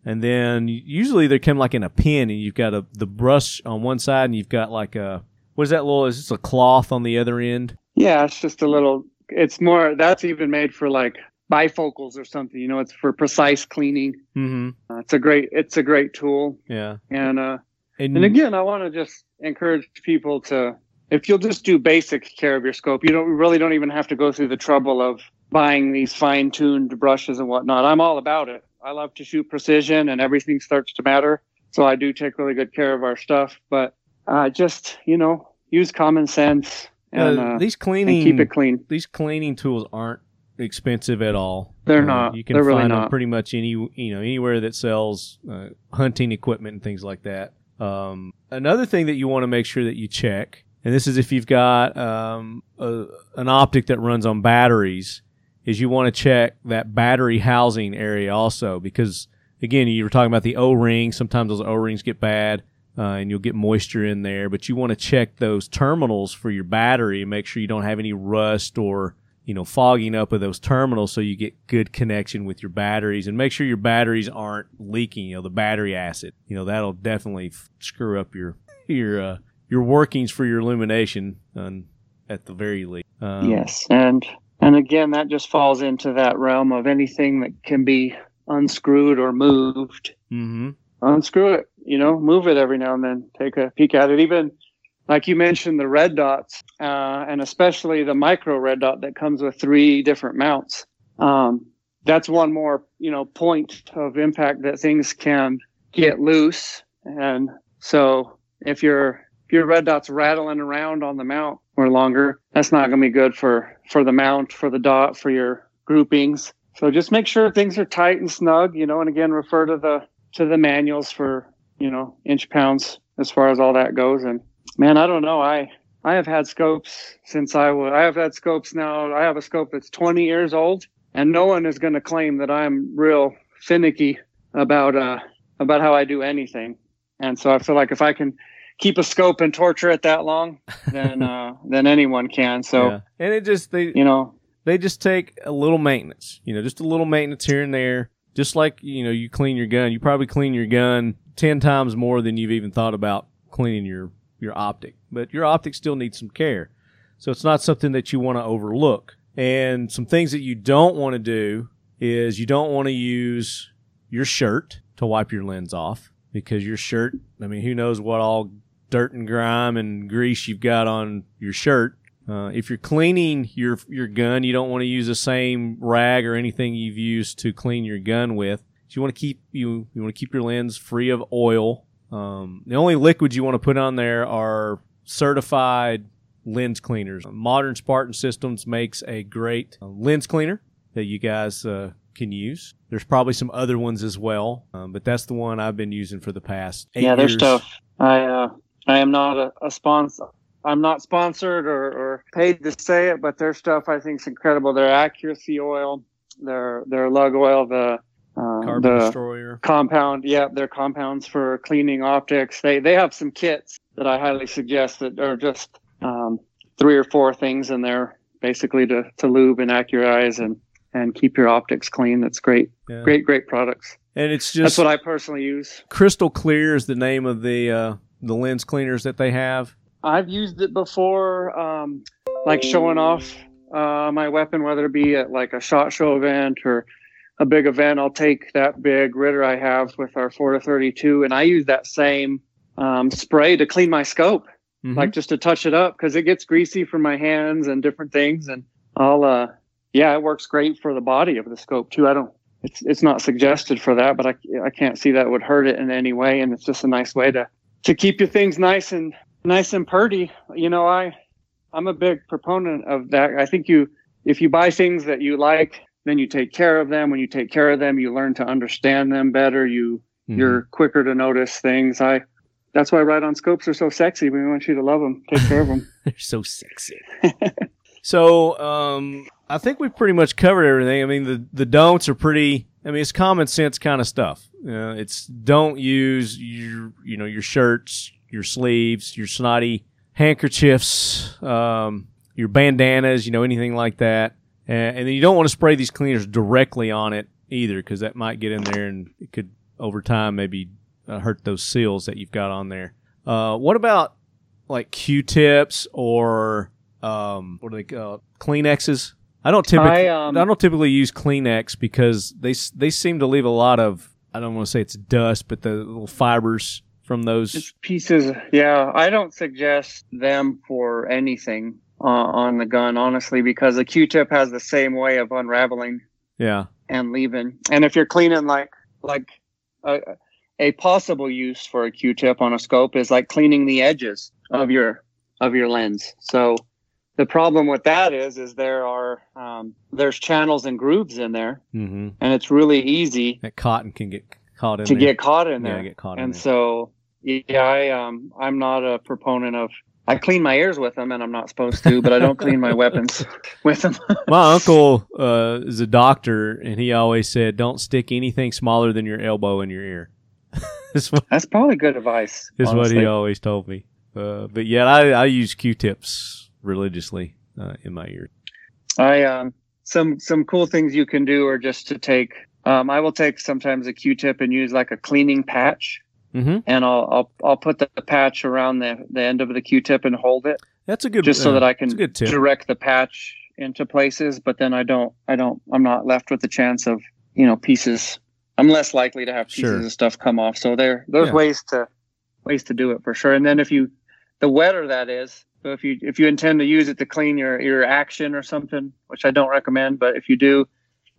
And then usually they come like in a pin and you've got a, the brush on one side and you've got like a, what is that little, is this a cloth on the other end? yeah it's just a little it's more that's even made for like bifocals or something you know it's for precise cleaning Mm-hmm. uh, it's a great it's a great tool Yeah. and uh And, And again, I want to just encourage people to, if you'll just do basic care of your scope, you don't really don't even have to go through the trouble of buying these fine tuned brushes and whatnot. I'm all about it. I love to shoot precision and everything starts to matter. So I do take really good care of our stuff, but uh, just, you know, use common sense and, uh, these and cleaning, keep it clean. these cleaning tools aren't expensive at all. They're Uh, not. You can They're find really them pretty much any you know anywhere that sells uh, hunting equipment and things like that. Um, another thing that you want to make sure that you check, and this is if you've got um, a, an optic that runs on batteries, is you want to check that battery housing area also because again you were talking about the O-ring. Sometimes those O-rings get bad. Uh, and you'll get moisture in there, but you want to check those terminals for your battery and make sure you don't have any rust or you know, fogging up of those terminals so you get good connection with your batteries and make sure your batteries aren't leaking, you know, the battery acid. You know, that'll definitely f- screw up your your uh, your workings for your illumination um, at the very least. Um, yes, and and again that just falls into that realm of anything that can be unscrewed or moved. Mm-hmm. Unscrew it, you know, move it every now and then. Take a peek at it. Even like you mentioned, the red dots, uh, and especially the micro red dot that comes with three different mounts. Um, that's one more, you know, point of impact that things can get loose. And so if your if your red dot's rattling around on the mount or longer, that's not going to be good for for the mount, for the dot, for your groupings. So just make sure things are tight and snug, you know, and again refer to the to the manuals for you know inch pounds as far as all that goes and Man, I don't know. I I have had scopes since I was. I have had scopes now. I have a scope that's 20 years old, and no one is going to claim that I'm real finicky about uh about how I do anything. And so I feel like if I can keep a scope and torture it that long, than uh then anyone can. So yeah. and it just they you know they just take a little maintenance. You know, just a little maintenance here and there. Just like you know, you clean your gun. You probably clean your gun ten times more than you've even thought about cleaning your your optic, but your optic still needs some care. So it's not something that you want to overlook. And some things that you don't want to do is you don't want to use your shirt to wipe your lens off because your shirt, I mean, who knows what all dirt and grime and grease you've got on your shirt. Uh, if you're cleaning your your gun, you don't want to use the same rag or anything you've used to clean your gun with. So you want to keep you you want to keep your lens free of oil um, the only liquids you want to put on there are certified lens cleaners. Modern Spartan Systems makes a great uh, lens cleaner that you guys uh, can use. There's probably some other ones as well, um, but that's the one I've been using for the past eight yeah, their stuff. I uh, I am not a, a sponsor. I'm not sponsored or, or paid to say it, but their stuff I think is incredible. Their accuracy oil, their their lug oil, the uh, Carbon the destroyer compound. Yeah, they're compounds for cleaning optics. They they have some kits that I highly suggest that are just um, three or four things in there, basically to to lube and accurize and and keep your optics clean. That's great, yeah. great, great products. And it's just that's what I personally use. Crystal Clear is the name of the uh, the lens cleaners that they have. I've used it before, um, like showing off uh, my weapon, whether it be at like a shot show event or a big event, I'll take that big Ritter I have with our 4 to 32, and I use that same um, spray to clean my scope, mm-hmm. like just to touch it up because it gets greasy from my hands and different things. And I'll, uh, yeah, it works great for the body of the scope too. I don't, it's it's not suggested for that, but I I can't see that would hurt it in any way, and it's just a nice way to to keep your things nice and nice and purty. You know, I I'm a big proponent of that. I think you if you buy things that you like then you take care of them. When you take care of them you learn to understand them better. You mm-hmm. you're quicker to notice things. I that's why Riton scopes are so sexy. We want you to love them take care of them they're so sexy. So um i think we've pretty much covered everything. I mean the the don'ts are pretty i mean it's common sense kind of stuff uh, it's don't use your you know your shirts your sleeves your snotty handkerchiefs um your bandanas you know anything like that and, and you don't want to spray these cleaners directly on it either because that might get in there and it could over time maybe uh, hurt those seals that you've got on there. Uh, what about like Q-tips or um, what do they call Kleenexes? I don't typically I, um, I don't typically use Kleenex because they they seem to leave a lot of I don't want to say it's dust, but the little fibers from those pieces. Yeah, I don't suggest them for anything uh, on the gun, honestly, because the Q-tip has the same way of unraveling. Yeah. And leaving. And if you're cleaning like like a, a possible use for a Q-tip on a scope is like cleaning the edges of your of your lens. So the problem with that is is there are um, there's channels and grooves in there, mm-hmm. and it's really easy that cotton can get caught in to there. get caught in there. Yeah, get caught and there. so Yeah, I um, I'm not a proponent of. I clean my ears with them, and I'm not supposed to, but I don't clean my weapons with them. My uncle uh, is a doctor, and he always said, "Don't stick anything smaller than your elbow in your ear." That's what, That's probably good advice. is what he always told me. Uh, but yeah, I, I use Q-tips religiously uh, in my ear. I um some some cool things you can do are just to take. Um, I will take sometimes a Q-tip and use like a cleaning patch, Mm-hmm. and I'll I'll I'll put the patch around the the end of the Q-tip and hold it That's a good. just so uh, that I can direct the patch into places. But then I don't I don't I'm not left with the chance of you know pieces. I'm less likely to have pieces Sure. of stuff come off. So there there's Yeah. ways to ways to do it for sure. And then if you the wetter that is, so if you if you intend to use it to clean your your action or something, which I don't recommend, but if you do,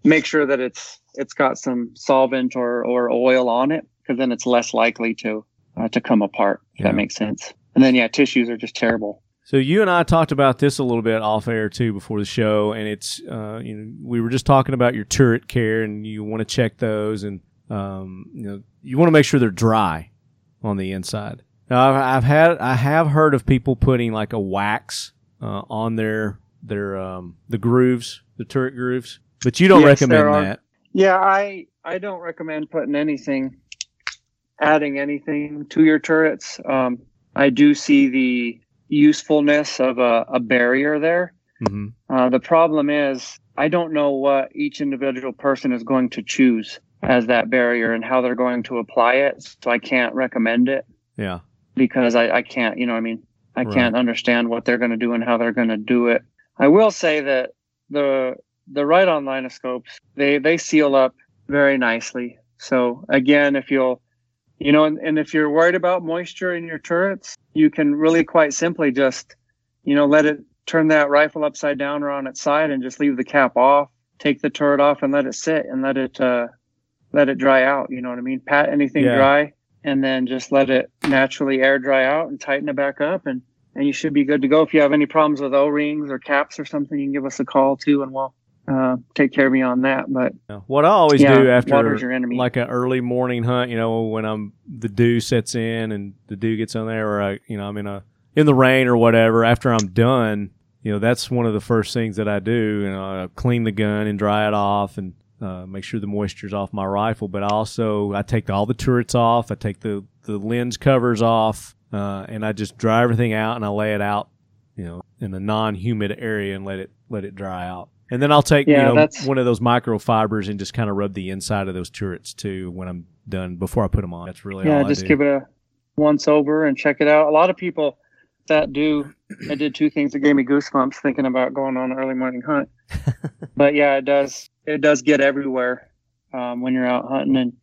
make sure that it's it's got some solvent or or oil on it because then it's less likely to uh, to come apart. If Yeah. that makes sense. And then yeah, tissues are just terrible. So you and I talked about this a little bit off air too before the show, and it's uh, you know we were just talking about your turret care, and you want to check those, and um, you know you want to make sure they're dry on the inside. Now I've, I've had I have heard of people putting like a wax uh, on their their um, the grooves, the turret grooves, but you don't Yes, recommend that. Yeah, I I don't recommend putting anything, adding anything to your turrets. Um, I do see the usefulness of a, a barrier there. hmm Uh, the problem is I don't know what each individual person is going to choose as that barrier and how they're going to apply it. So I can't recommend it Yeah, because I, I can't, you know, what I mean, I Right. can't understand what they're going to do and how they're going to do it. I will say that the the Riton linoscopes they they seal up very nicely. So again, if you'll, you know, and, and if you're worried about moisture in your turrets, you can really quite simply just, you know, let it turn that rifle upside down or on its side and just leave the cap off. Take the turret off and let it sit and let it uh, let it dry out. You know what I mean? Pat anything Yeah. dry and then just let it naturally air dry out and tighten it back up and and you should be good to go. If you have any problems with O-rings or caps or something, you can give us a call too, and we'll uh, take care of you on that. But What I always yeah, do after like an early morning hunt, you know, when I'm the dew sets in and the dew gets on there, or I, you know, I'm in a in the rain or whatever. After I'm done, you know, that's one of the first things that I do. You know, I clean the gun and dry it off and uh, make sure the moisture's off my rifle. But I also I take all the turrets off. I take the the lens covers off, uh, and I just dry everything out and I lay it out, you know, in a non-humid area and let it let it dry out. And then I'll take Yeah, you know that's- one of those microfibers and just kind of rub the inside of those turrets too when I'm done before I put them on. That's really yeah, just give it a once over and check it out. A lot of people that do. I did two things that gave me goosebumps thinking about going on an early morning hunt. but yeah, it does. It does get everywhere um, when you're out hunting, and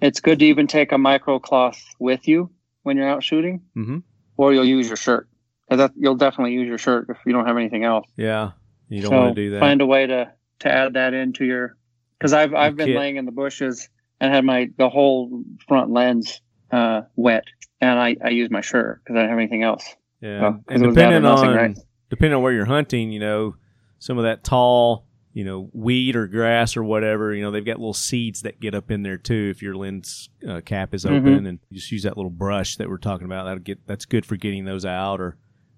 it's good to even take a microcloth with you when you're out shooting, hmm or you'll use your shirt. that, you'll definitely use your shirt if you don't have anything else. Yeah, you don't so want to do that. find a way to to add that into your because I've I've been kit. laying in the bushes and had my the whole front lens uh, wet, and I I use my shirt because I don't have anything else. Yeah, 'cause and depending nothing, on right? depending on where you're hunting, you know, some of that tall, you know, weed or grass or whatever, you know, they've got little seeds that get up in there too. If your lens uh, cap is Mhm. open, and you just use that little brush that we're talking about, that'll get that's good for getting those out or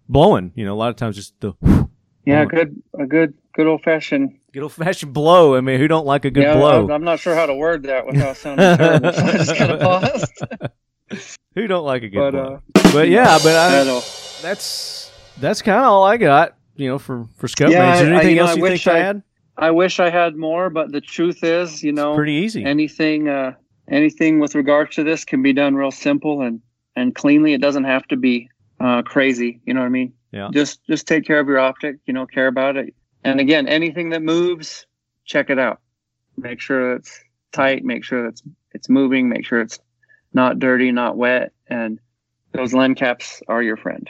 blowing. You know, a lot of times just the Yeah, good a good good old fashioned. good old fashioned blow. I mean, who don't like a good yeah, blow? I'm not sure how to word that without sounding terrible. So I just kind of paused. who don't like a good But uh, but yeah, but I, that's that's kind of all I got. You know, for for scope Yeah. Is there I- I- anything you know, else I you think wish I- add? I wish I had more, but the truth is, you know, Pretty easy. anything uh, anything with regards to this can be done real simple and and cleanly. It doesn't have to be uh, crazy. You know what I mean? Yeah. Just just take care of your optic. You know, care about it. And again, anything that moves, check it out. Make sure it's tight. Make sure it's it's moving. Make sure it's not dirty, not wet, and those lens caps are your friend.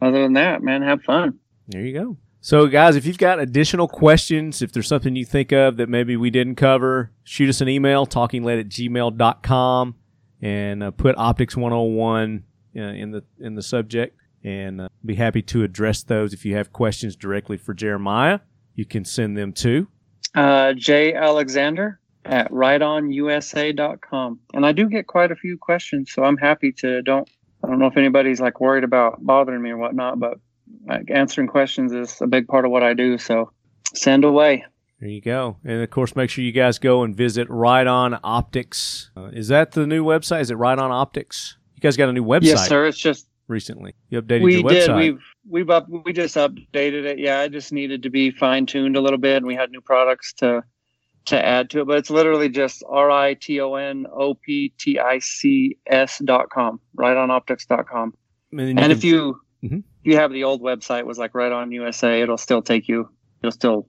Other than that, man, have fun. There you go. So, guys, if you've got additional questions, if there's something you think of that maybe we didn't cover, shoot us an email, talkinglead at gmail.com, and uh, put Optics 101 uh, in the in the subject, and uh, be happy to address those. If you have questions directly for Jeremiah, you can send them to. Uh, J Alexander at ritonusa.com. And I do get quite a few questions, so I'm happy to don't I don't know if anybody's like worried about bothering me or whatnot, but like answering questions is a big part of what I do. So send away. There you go. And of course, make sure you guys go and visit Riton Optics. Uh, is that the new website? Is it Riton Optics? You guys got a new website? Yes, sir. It's just recently. You updated we your website. did. We've we've up we just updated it. Yeah, I just needed to be fine tuned a little bit, and we had new products to to add to it. But it's literally just r i t o n o p t i c s dot com, Riton optics dot com. and, And can- if you Mhm. if you have the old website was like Riton USA, it'll still take you. You'll still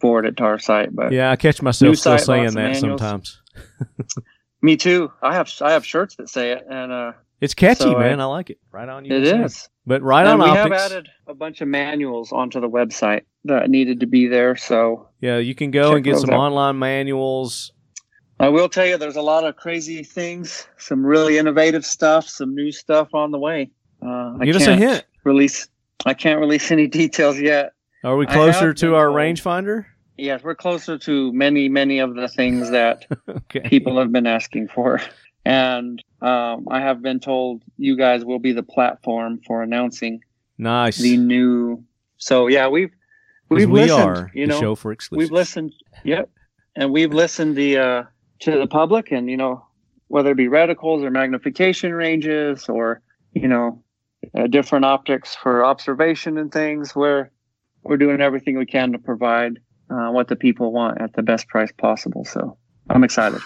forward it to our site. But yeah, I catch myself still site, saying that manuals. sometimes. me too. I have I have shirts that say it, and uh, It's catchy, So, man. I like it. Right on. you. It is. But Right and On we Optics. have added a bunch of manuals onto the website that needed to be there. So yeah, you can go and get some out. online manuals. I will tell you, there's a lot of crazy things, some really innovative stuff, some new stuff on the way. Uh, I Give us a can't hint. Release. I can't release any details yet. Are we closer to our told. rangefinder? Yes, we're closer to many, many of the things that Okay. people have been asking for. And um, I have been told you guys will be the platform for announcing Nice. the new. So yeah, we've we've we listened. are you the know, show for exclusives. we've listened. Yep, and we've listened the uh, to the public, and you know whether it be reticles or magnification ranges, or you know uh, different optics for observation and things. Where we're doing everything we can to provide uh, what the people want at the best price possible. So I'm excited.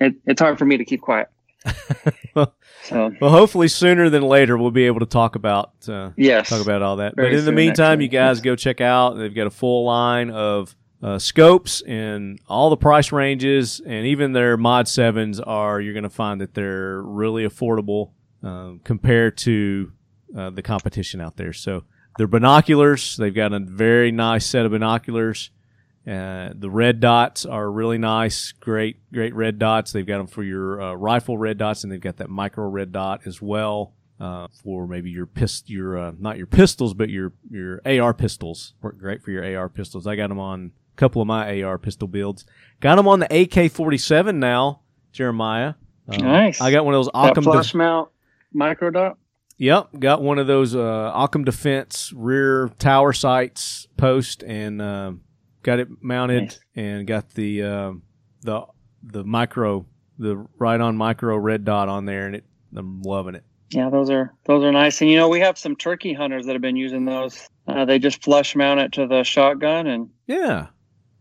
It, it's hard for me to keep quiet. so Well, hopefully sooner than later we'll be able to talk about uh, yes, talk about all that. But in the meantime, actually. you guys Yes. go check out. They've got a full line of uh, scopes and all the price ranges, and even their Mod Sevens are. You're going to find that they're really affordable um, compared to uh, the competition out there. So their binoculars. They've got a very nice set of binoculars. Uh, the red dots are really nice, great, great red dots. They've got them for your uh, rifle red dots, and they've got that micro red dot as well uh, for maybe your pist, your uh, not your pistols, but your your AR pistols. Work great for your AR pistols. I got them on a couple of my AR pistol builds. Got them on the AK-47 now, Jeremiah. Uh, Nice. I got one of those that Occam. flash mount micro dot. Yep, got one of those uh, Occam Defense rear tower sights post and uh, got it mounted Nice. and got the uh, the the micro the Riton micro red dot on there and it I'm loving it. Yeah, those are those are nice. And you know, we have some turkey hunters that have been using those. Uh, they just flush mount it to the shotgun, and Yeah,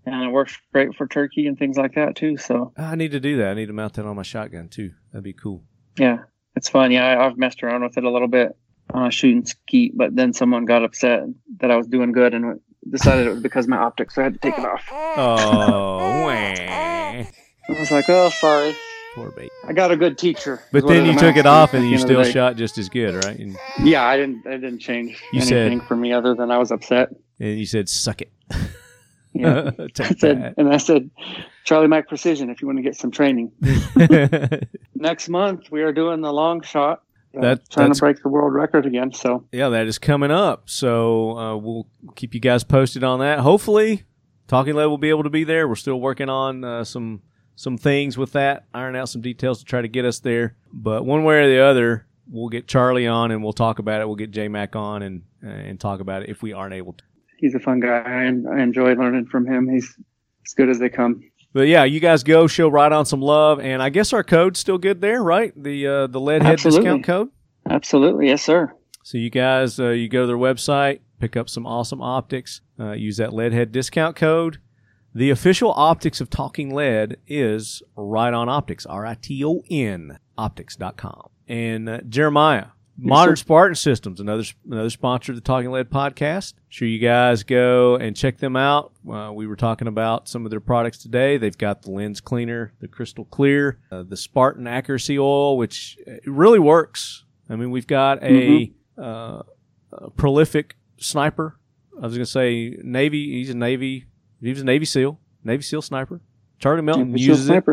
and it works great for turkey and things like that too. So I need to do that. I need to mount that on my shotgun too. That'd be cool. yeah, it's fun. Yeah, I, I've messed around with it a little bit uh, shooting skeet, but then someone got upset that I was doing good and decided it was because of my optics, so I had to take it off. Oh. I was like, oh, sorry. poor baby. I got a good teacher. But then you took it off and you end of the still shot just as good, right? And, Yeah, I didn't. It didn't change You said- anything for me other than I was upset. and you said, "Suck it." Yeah. I said, and I said, Charlie Mac Precision, if you want to get some training. Next month, we are doing the long shot. That- trying to break the world record again. So yeah, that is coming up. So uh, we'll keep you guys posted on that. Hopefully, Talking Lead will be able to be there. We're still working on uh, some some things with that, iron out some details to try to get us there. But one way or the other, we'll get Charlie on and we'll talk about it. We'll get J-Mack on and uh, and talk about it if we aren't able to. he's a fun guy. I, I enjoy learning from him. He's as good as they come. But yeah, you guys go show Riton some love, and I guess our code's still good there, right? The uh, the lead head Absolutely. discount code. Absolutely. Yes, sir. So you guys, uh, you go to their website, pick up some awesome optics, uh, use that leadhead discount code. The official optics of Talking Lead is Riton optics, R I T O N optics.com. And uh, Jeremiah, Modern. Spartan Systems, another another sponsor of the Talking Lead podcast. Sure, you guys go and check them out. Uh, we were talking about some of their products today. They've got the lens cleaner, the crystal clear, uh, the Spartan accuracy oil, which uh, really works. I mean, we've got a, uh, a prolific sniper. I was going to say Navy. He's a Navy. He was a Navy SEAL, Navy SEAL sniper. Charlie Melton uses it.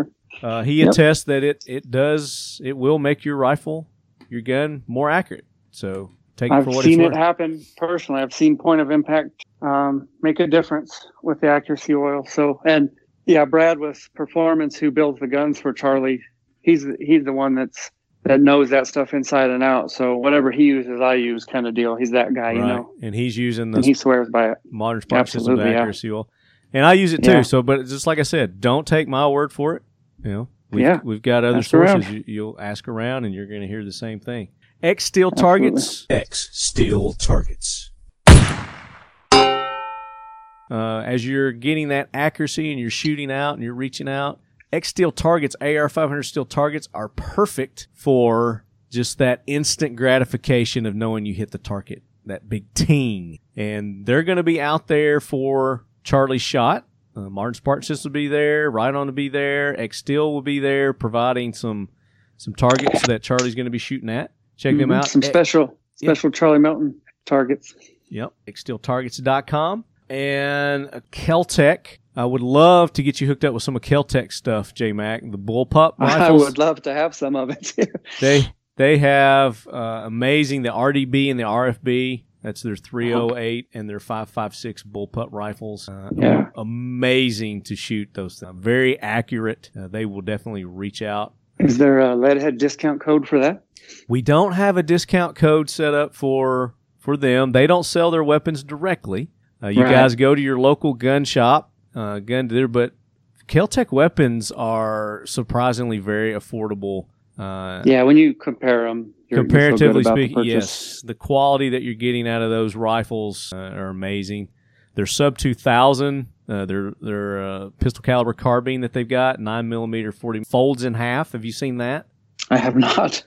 Uh, he Yep. attests that it it does it will make your rifle, your gun more accurate. So take it I've for what seen it happen personally. I've seen point of impact um, make a difference with the accuracy oil. So, and Yeah, Brad with Performance, who builds the guns for Charlie. He's he's the one that's that knows that stuff inside and out. So whatever he uses, I use, kind of deal. He's that guy, you know. And he's using the And he swears by it. modern spark systems Absolutely, yeah. accuracy oil. And I use it too. Yeah. So, but just like I said, don't take my word for it. You know, we've, Yeah. we've got other Ask sources. around. You, you'll ask around, and you're going to hear the same thing. X steel targets. X steel targets. Uh, as you're getting that accuracy and you're shooting out and you're reaching out, X steel targets, AR 500 steel targets are perfect for just that instant gratification of knowing you hit the target, that big ting. And they're going to be out there for Charlie's shot. Uh, Martin System will be there. Riton to be there. X Steel will be there, providing some some targets that Charlie's going to be shooting at. Check them Mhm. out. Some special special Charlie Melton targets. Yep, xsteeltargets.com. And Keltec. I would love to get you hooked up with some of Keltec stuff, J-Mack. The bullpup I would love to have some of it. They they have uh, amazing the RDB and the RFB. That's their 308 and their 556 bullpup rifles. Uh, Yeah. amazing to shoot those. Things. Very accurate. Uh, they will definitely reach out. Is there a leadhead discount code for that? We don't have a discount code set up for for them. They don't sell their weapons directly. Uh, you Right. guys go to your local gun shop, uh, gun dealer, but Keltec weapons are surprisingly very affordable. Uh, Yeah, when you compare them, comparatively speaking, yes, the quality that you're getting out of those rifles uh, are amazing. They're sub two thousand. Uh, they're they're uh, pistol caliber carbine that they've got nine millimeter forty folds in half. Have you seen that? I have not.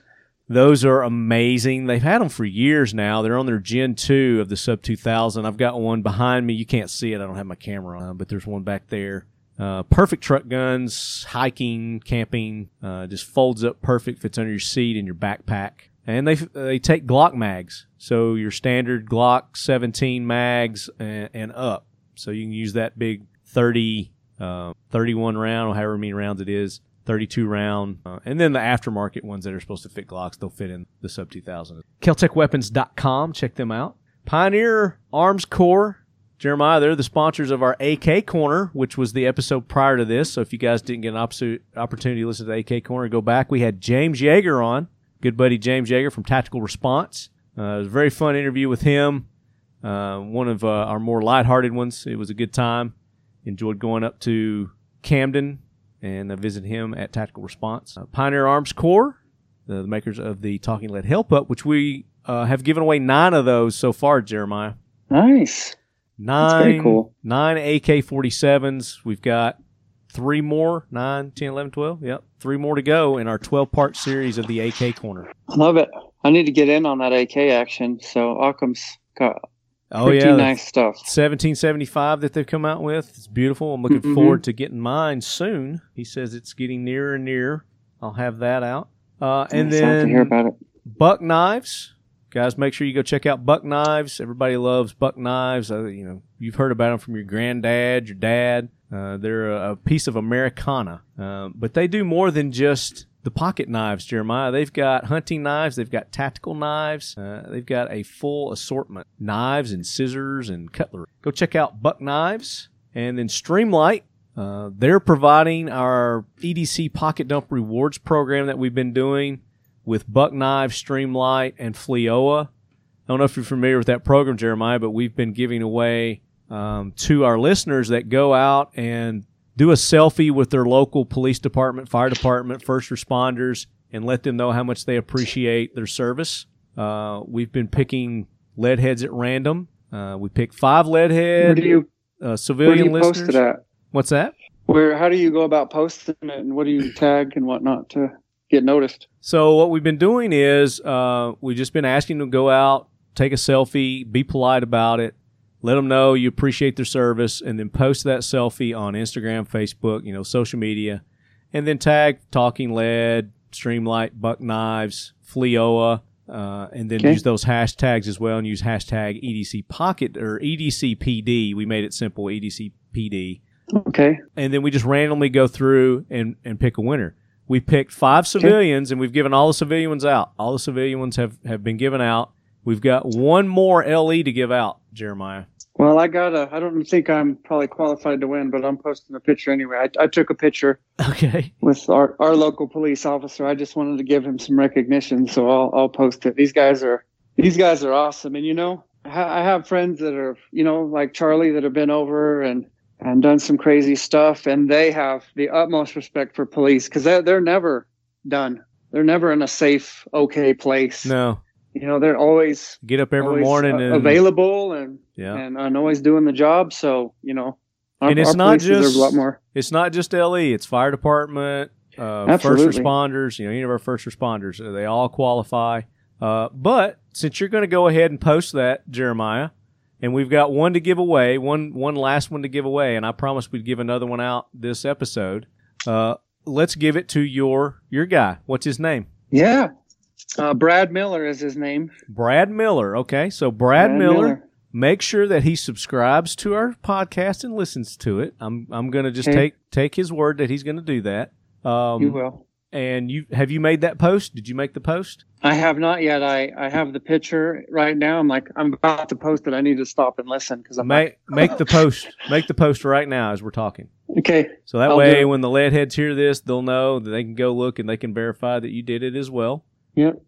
Those are amazing. They've had them for years now. They're on their Gen 2 of the Sub 2000. I've got one behind me. You can't see it. I don't have my camera on, but there's one back there. Uh, perfect truck guns, hiking, camping, uh, just folds up perfect, fits under your seat and your backpack. And they they take Glock mags, so your standard Glock 17 mags and, and up. So you can use that big 30, uh, 31 round, or however many rounds it is, 32 round, uh, and then the aftermarket ones that are supposed to fit Glocks, they'll fit in the Sub 2000. KeltecWeapons.com, check them out. Pioneer Arms Corps, Jeremiah, they're the sponsors of our AK Corner, which was the episode prior to this. So if you guys didn't get an opportunity to listen to the AK Corner, go back. We had James Yeager on, good buddy James Yeager from Tactical Response. Uh, it was a very fun interview with him. Uh, one of uh, our more lighthearted ones. It was a good time. Enjoyed going up to Camden and uh, visit him at Tactical Response. Uh, Pioneer Arms Corps, the, the makers of the Talking Lead Hellpup, which we uh, have given away nine of those so far, Jeremiah. Nice. Nine, very cool. nine AK 47s. We've got three more, nine, 10, 11, 12. Yep. Three more to go in our 12 part series of the AK Corner. I love it. I need to get in on that AK action. So Occam's got Oh, pretty yeah. nice stuff. 1775 that they've come out with. It's beautiful. I'm looking Mhm. forward to getting mine soon. He says it's getting nearer and nearer. I'll have that out. Uh, and then hear about it. Buck Knives. Guys, make sure you go check out Buck Knives. Everybody loves Buck Knives. Uh, you know, you've heard about them from your granddad, your dad. Uh, they're a, a piece of Americana. Um, but they do more than just the pocket knives, Jeremiah. They've got hunting knives. They've got tactical knives. Uh, they've got a full assortment. Knives and scissors and cutlery. Go check out Buck Knives. And then Streamlight. Uh, they're providing our EDC Pocket Dump Rewards program that we've been doing with Buck Knife, Streamlight, and FLEOA. I don't know if you're familiar with that program, Jeremiah, but we've been giving away um, to our listeners that go out and do a selfie with their local police department, fire department, first responders, and let them know how much they appreciate their service. Uh, we've been picking lead heads at random. Uh, we picked five lead Where do you uh, where do civilian you post listeners. it at? What's that? Where how do you go about posting it and what do you tag and whatnot to get noticed? So what we've been doing is uh, we've just been asking them to go out, take a selfie, be polite about it, let them know you appreciate their service, and then post that selfie on Instagram, Facebook, you know, social media, and then tag Talking Lead, Streamlight, Buck Knives, FLEOA, uh, and then Okay. use those hashtags as well, and use hashtag EDC Pocket or EDC PD. We made it simple, EDC PD Okay. and then we just randomly go through and, and pick a winner. We picked five civilians, and we've given all the civilian ones out. All the civilian ones have, have been given out. We've got one more LE to give out, Jeremiah. Well, I got a. I don't think I'm probably qualified to win, but I'm posting a picture anyway. I, I took a picture Okay. with our, our local police officer. I just wanted to give him some recognition, so I'll I'll post it. These guys are these guys are awesome, and you know I I have friends that are you know like Charlie that have been over and and done some crazy stuff, and they have the utmost respect for police because they're they're never done. They're never in a safe, okay place. No. You know, they're always Get up every always, morning uh, and available and yeah. and, and always doing the job. So you know, our, And it's not just- a lot more. It's not just LE. It's fire department, uh, first responders. You know, any of our first responders, uh, they all qualify. Uh, but since you're going to go ahead and post that, Jeremiah, and we've got one to give away, one one last one to give away, and I promised we'd give another one out this episode. Uh, let's give it to your your guy. What's his name? Yeah, uh, Brad Miller is his name. Brad Miller. Okay, so Brad, Miller, Make sure that he subscribes to our podcast and listens to it. I'm I'm going to just Okay. take take his word that he's going to do that. Um, You will. And you have you made that post? Did you make the post? I have not yet. I, I have the picture right now. I'm like, I'm about to post it. I need to stop and listen because I'm Make make the post. Make the post right now as we're talking. okay. So that I'll way, when the lead heads hear this, they'll know that they can go look and they can verify that you did it as well. Yep.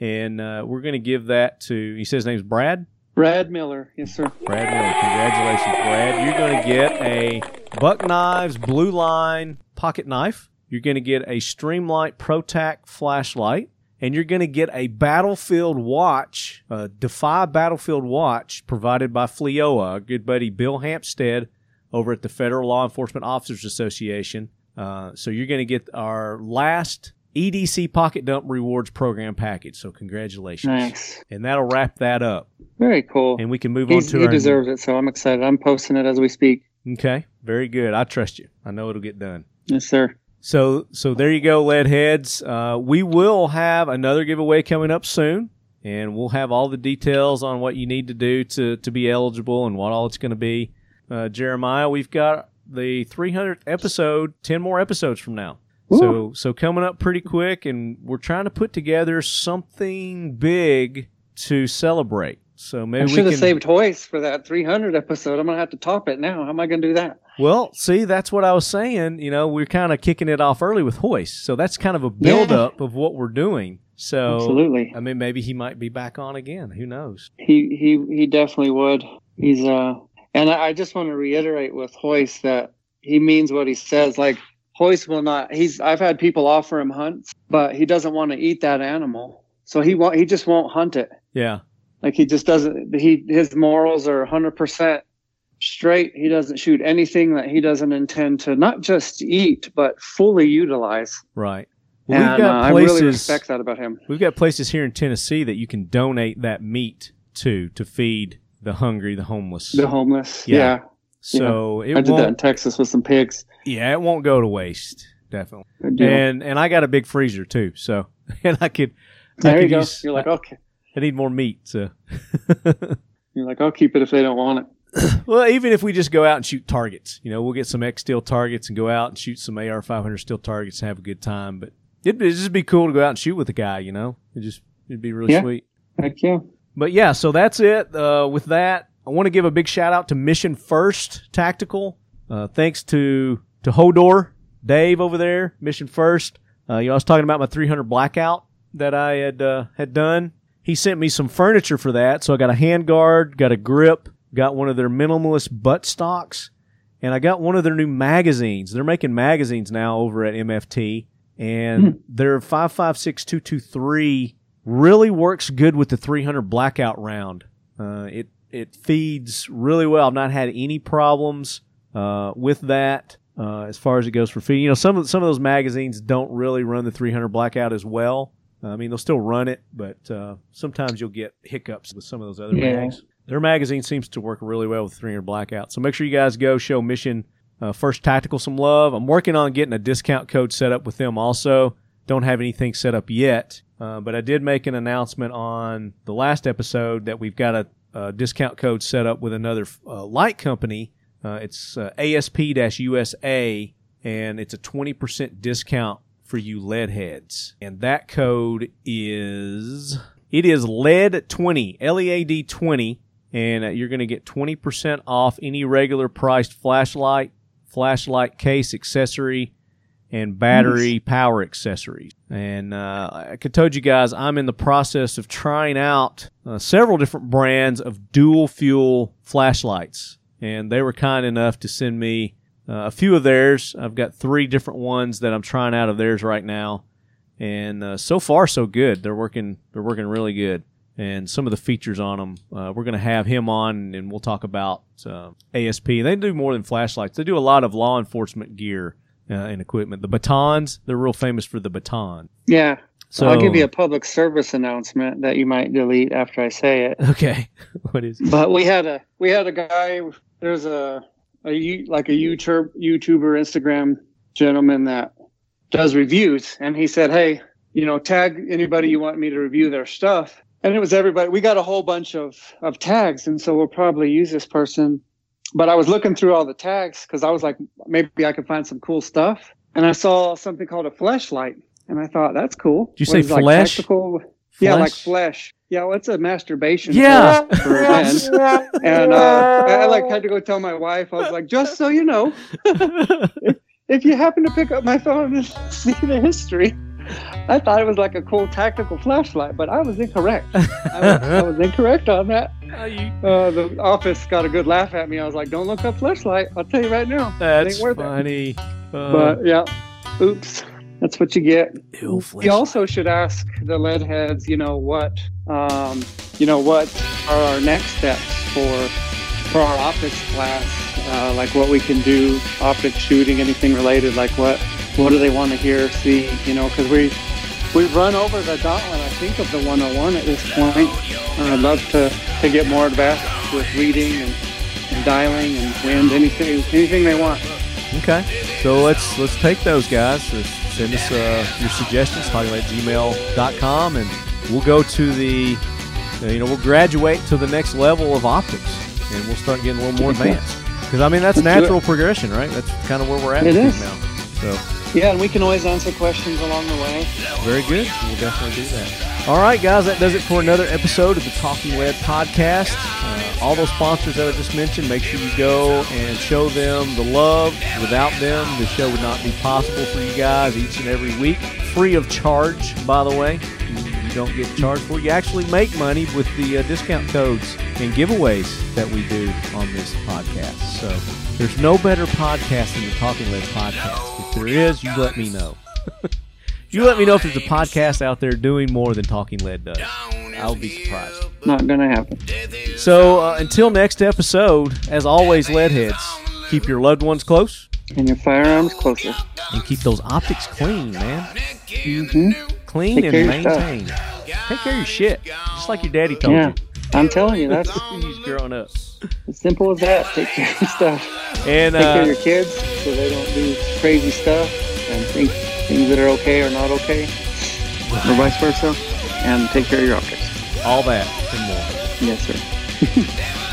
And uh, we're going to give that to. He says his name's Brad. Brad Miller. Yes, sir. Brad Miller. Congratulations, Brad. You're going to get a Buck Knives Blue Line pocket knife. You're going to get a Streamlight ProTac flashlight. And you're going to get a Battlefield watch, a Defy Battlefield watch provided by FLEOA, our good buddy Bill Hampstead over at the Federal Law Enforcement Officers Association. Uh, so you're going to get our last EDC Pocket Dump Rewards Program package. So congratulations. Thanks. And that'll wrap that up. Very cool. And we can move He's, on to it. he our deserves it, so I'm excited. I'm posting it as we speak. Okay, very good. I trust you. I know it'll get done. Yes, sir. So, so there you go, lead heads. Uh, we will have another giveaway coming up soon, and we'll have all the details on what you need to do to to be eligible and what all it's going to be. Uh, Jeremiah, we've got the 300th episode, 10 more episodes from now. So, so coming up pretty quick, and we're trying to put together something big to celebrate. So maybe I we should have saved Royce for that 300 episode. I'm gonna have to top it now. How am I gonna do that? Well, see, that's what I was saying. You know, we're kind of kicking it off early with Royce, so that's kind of a build up of what we're doing. So, Absolutely. I mean, maybe he might be back on again. Who knows? He he he definitely would. He's uh, and I, I just want to reiterate with Royce that he means what he says. Like Royce will not. He's. I've had people offer him hunts, but he doesn't want to eat that animal, so he won't. He just won't hunt it. Yeah, Like he just doesn't. He his morals are 100 percent straight. He doesn't shoot anything that he doesn't intend to not just eat but fully utilize. right. Well, and we've got uh, I really respect that about him. we've got places here in Tennessee that you can donate that meat to to feed the hungry, the homeless. The homeless. Yeah. Yeah. so it I did that in. Texas with some pigs. Yeah, it won't go to waste. Definitely. And and I got a big freezer too, so and I could. I there you could go. use- You're like, okay. I need more meat, so. You're like, I'll keep it if they don't want it. Well, even if we just go out and shoot targets, you know, we'll get some X steel targets and go out and shoot some AR 500 steel targets and have a good time. But it'd, it'd just be cool to go out and shoot with a guy, you know, it just, it'd be really Yeah. sweet. Heck yeah. But yeah, so that's it. Uh, with that, I want to give a big shout out to Mission First Tactical. Uh, thanks to, to Hodor, Dave over there, Mission First. Uh, you know, I was talking about my 300 blackout that I had, uh, had done. He sent me some furniture for that. So I got a hand guard, got a grip, got one of their minimalist butt stocks, and I got one of their new magazines. They're making magazines now over at MFT, and their 556223 really works good with the 300 blackout round. Uh, it it feeds really well. I've not had any problems uh, with that uh, as far as it goes for feeding. You know, some of some of those magazines don't really run the 300 blackout as well. I mean, they'll still run it, but uh, sometimes you'll get hiccups with some of those other Yeah. mags. Their magazine seems to work really well with 300 blackout. So make sure you guys go show Mission uh, First Tactical some love. I'm working on getting a discount code set up with them also. Don't have anything set up yet, uh, but I did make an announcement on the last episode that we've got a, a discount code set up with another uh, light company. Uh, it's uh, ASP-USA, and it's a 20% discount for you lead heads. And that code is it is lead 20 L E A D 20 and uh, you're going to get 20% off any regular priced flashlight, flashlight case accessory, and battery power accessories. And uh, like I told you guys, I'm in the process of trying out uh, several different brands of dual fuel flashlights. And they were kind enough to send me uh, a few of theirs. I've got three different ones that I'm trying out of theirs right now. And uh, so far, so good. They're working. They're working really good. And some of the features on them, uh, we're going to have him on, and we'll talk about uh, ASP. They do more than flashlights. They do a lot of law enforcement gear uh, and equipment. The batons, they're real famous for the baton. Yeah. So I'll give you a public service announcement that you might delete after I say it. okay. what is it? But we had a we had a guy. There's a a like a YouTuber YouTuber Instagram gentleman that does reviews, and he said, "Hey, you know, tag anybody you want me to review their stuff." And it was everybody. We got a whole bunch of of tags, and so we'll probably use this person. But I was looking through all the tags because I was like, maybe I could find some cool stuff, and I saw something called a flashlight, and I thought that's cool. Did you What say it, like flesh? Yeah, like Flesh? Flesh. Yeah, well, it's a masturbation. Yeah. for- for men. And uh, I like had to go tell my wife. I was like, just so you know, if you happen to pick up my phone and see the history, I thought it was like a cool tactical flashlight, but I was incorrect. I was, I was incorrect on that. Uh, the office got a good laugh at me. I was like, don't look up flashlight. I'll tell you right now. It That's ain't worth it. funny. Uh, But yeah, oops. That's what you get. ew, You also should ask the lead heads, you know, what, um, you know, what are our next steps for for our optics class? Uh, like what we can do, optics shooting, anything related. Like what what do they want to hear, see? You know, because we we've run over the gauntlet. I think of the 101 at this point. Uh, I'd love to to get more advanced with reading and, and dialing and wind, anything anything they want. Okay, so let's let's take those guys. Send us uh, your suggestions, talking about gmail.com, and we'll go to the, you know, we'll graduate to the next level of optics, and we'll start getting a little more advanced. Because I mean, that's natural progression, right? That's kind of where we're at It is. now. So Yeah, and we can always answer questions along the way. very good. We'll definitely do that. All right, guys, that does it for another episode of the Talking Lead podcast. Uh, all those sponsors that I just mentioned, make sure you go and show them the love. Without them, the show would not be possible for you guys each and every week, free of charge, by the way. You don't get charged for. You actually make money with the uh, discount codes and giveaways that we do on this podcast. So there's no better podcast than the Talking Lead podcast. If there is, you let me know. You let me know if there's a podcast out there doing more than Talking Lead does. I'll be surprised. Not gonna happen. So uh, until next episode, as always, Leadheads, keep your loved ones close And your firearms closer. and keep those optics clean, man. hmm Clean Take and care of your stuff. maintain. Take care of your shit, just like your daddy told Yeah, you I'm telling you, that's was growing up. as simple as that. Take care of your stuff. And Take care of uh, your kids so they don't do crazy stuff and think things that are okay are not okay, or vice versa. And take care of your optics. all that and more. Yes, sir.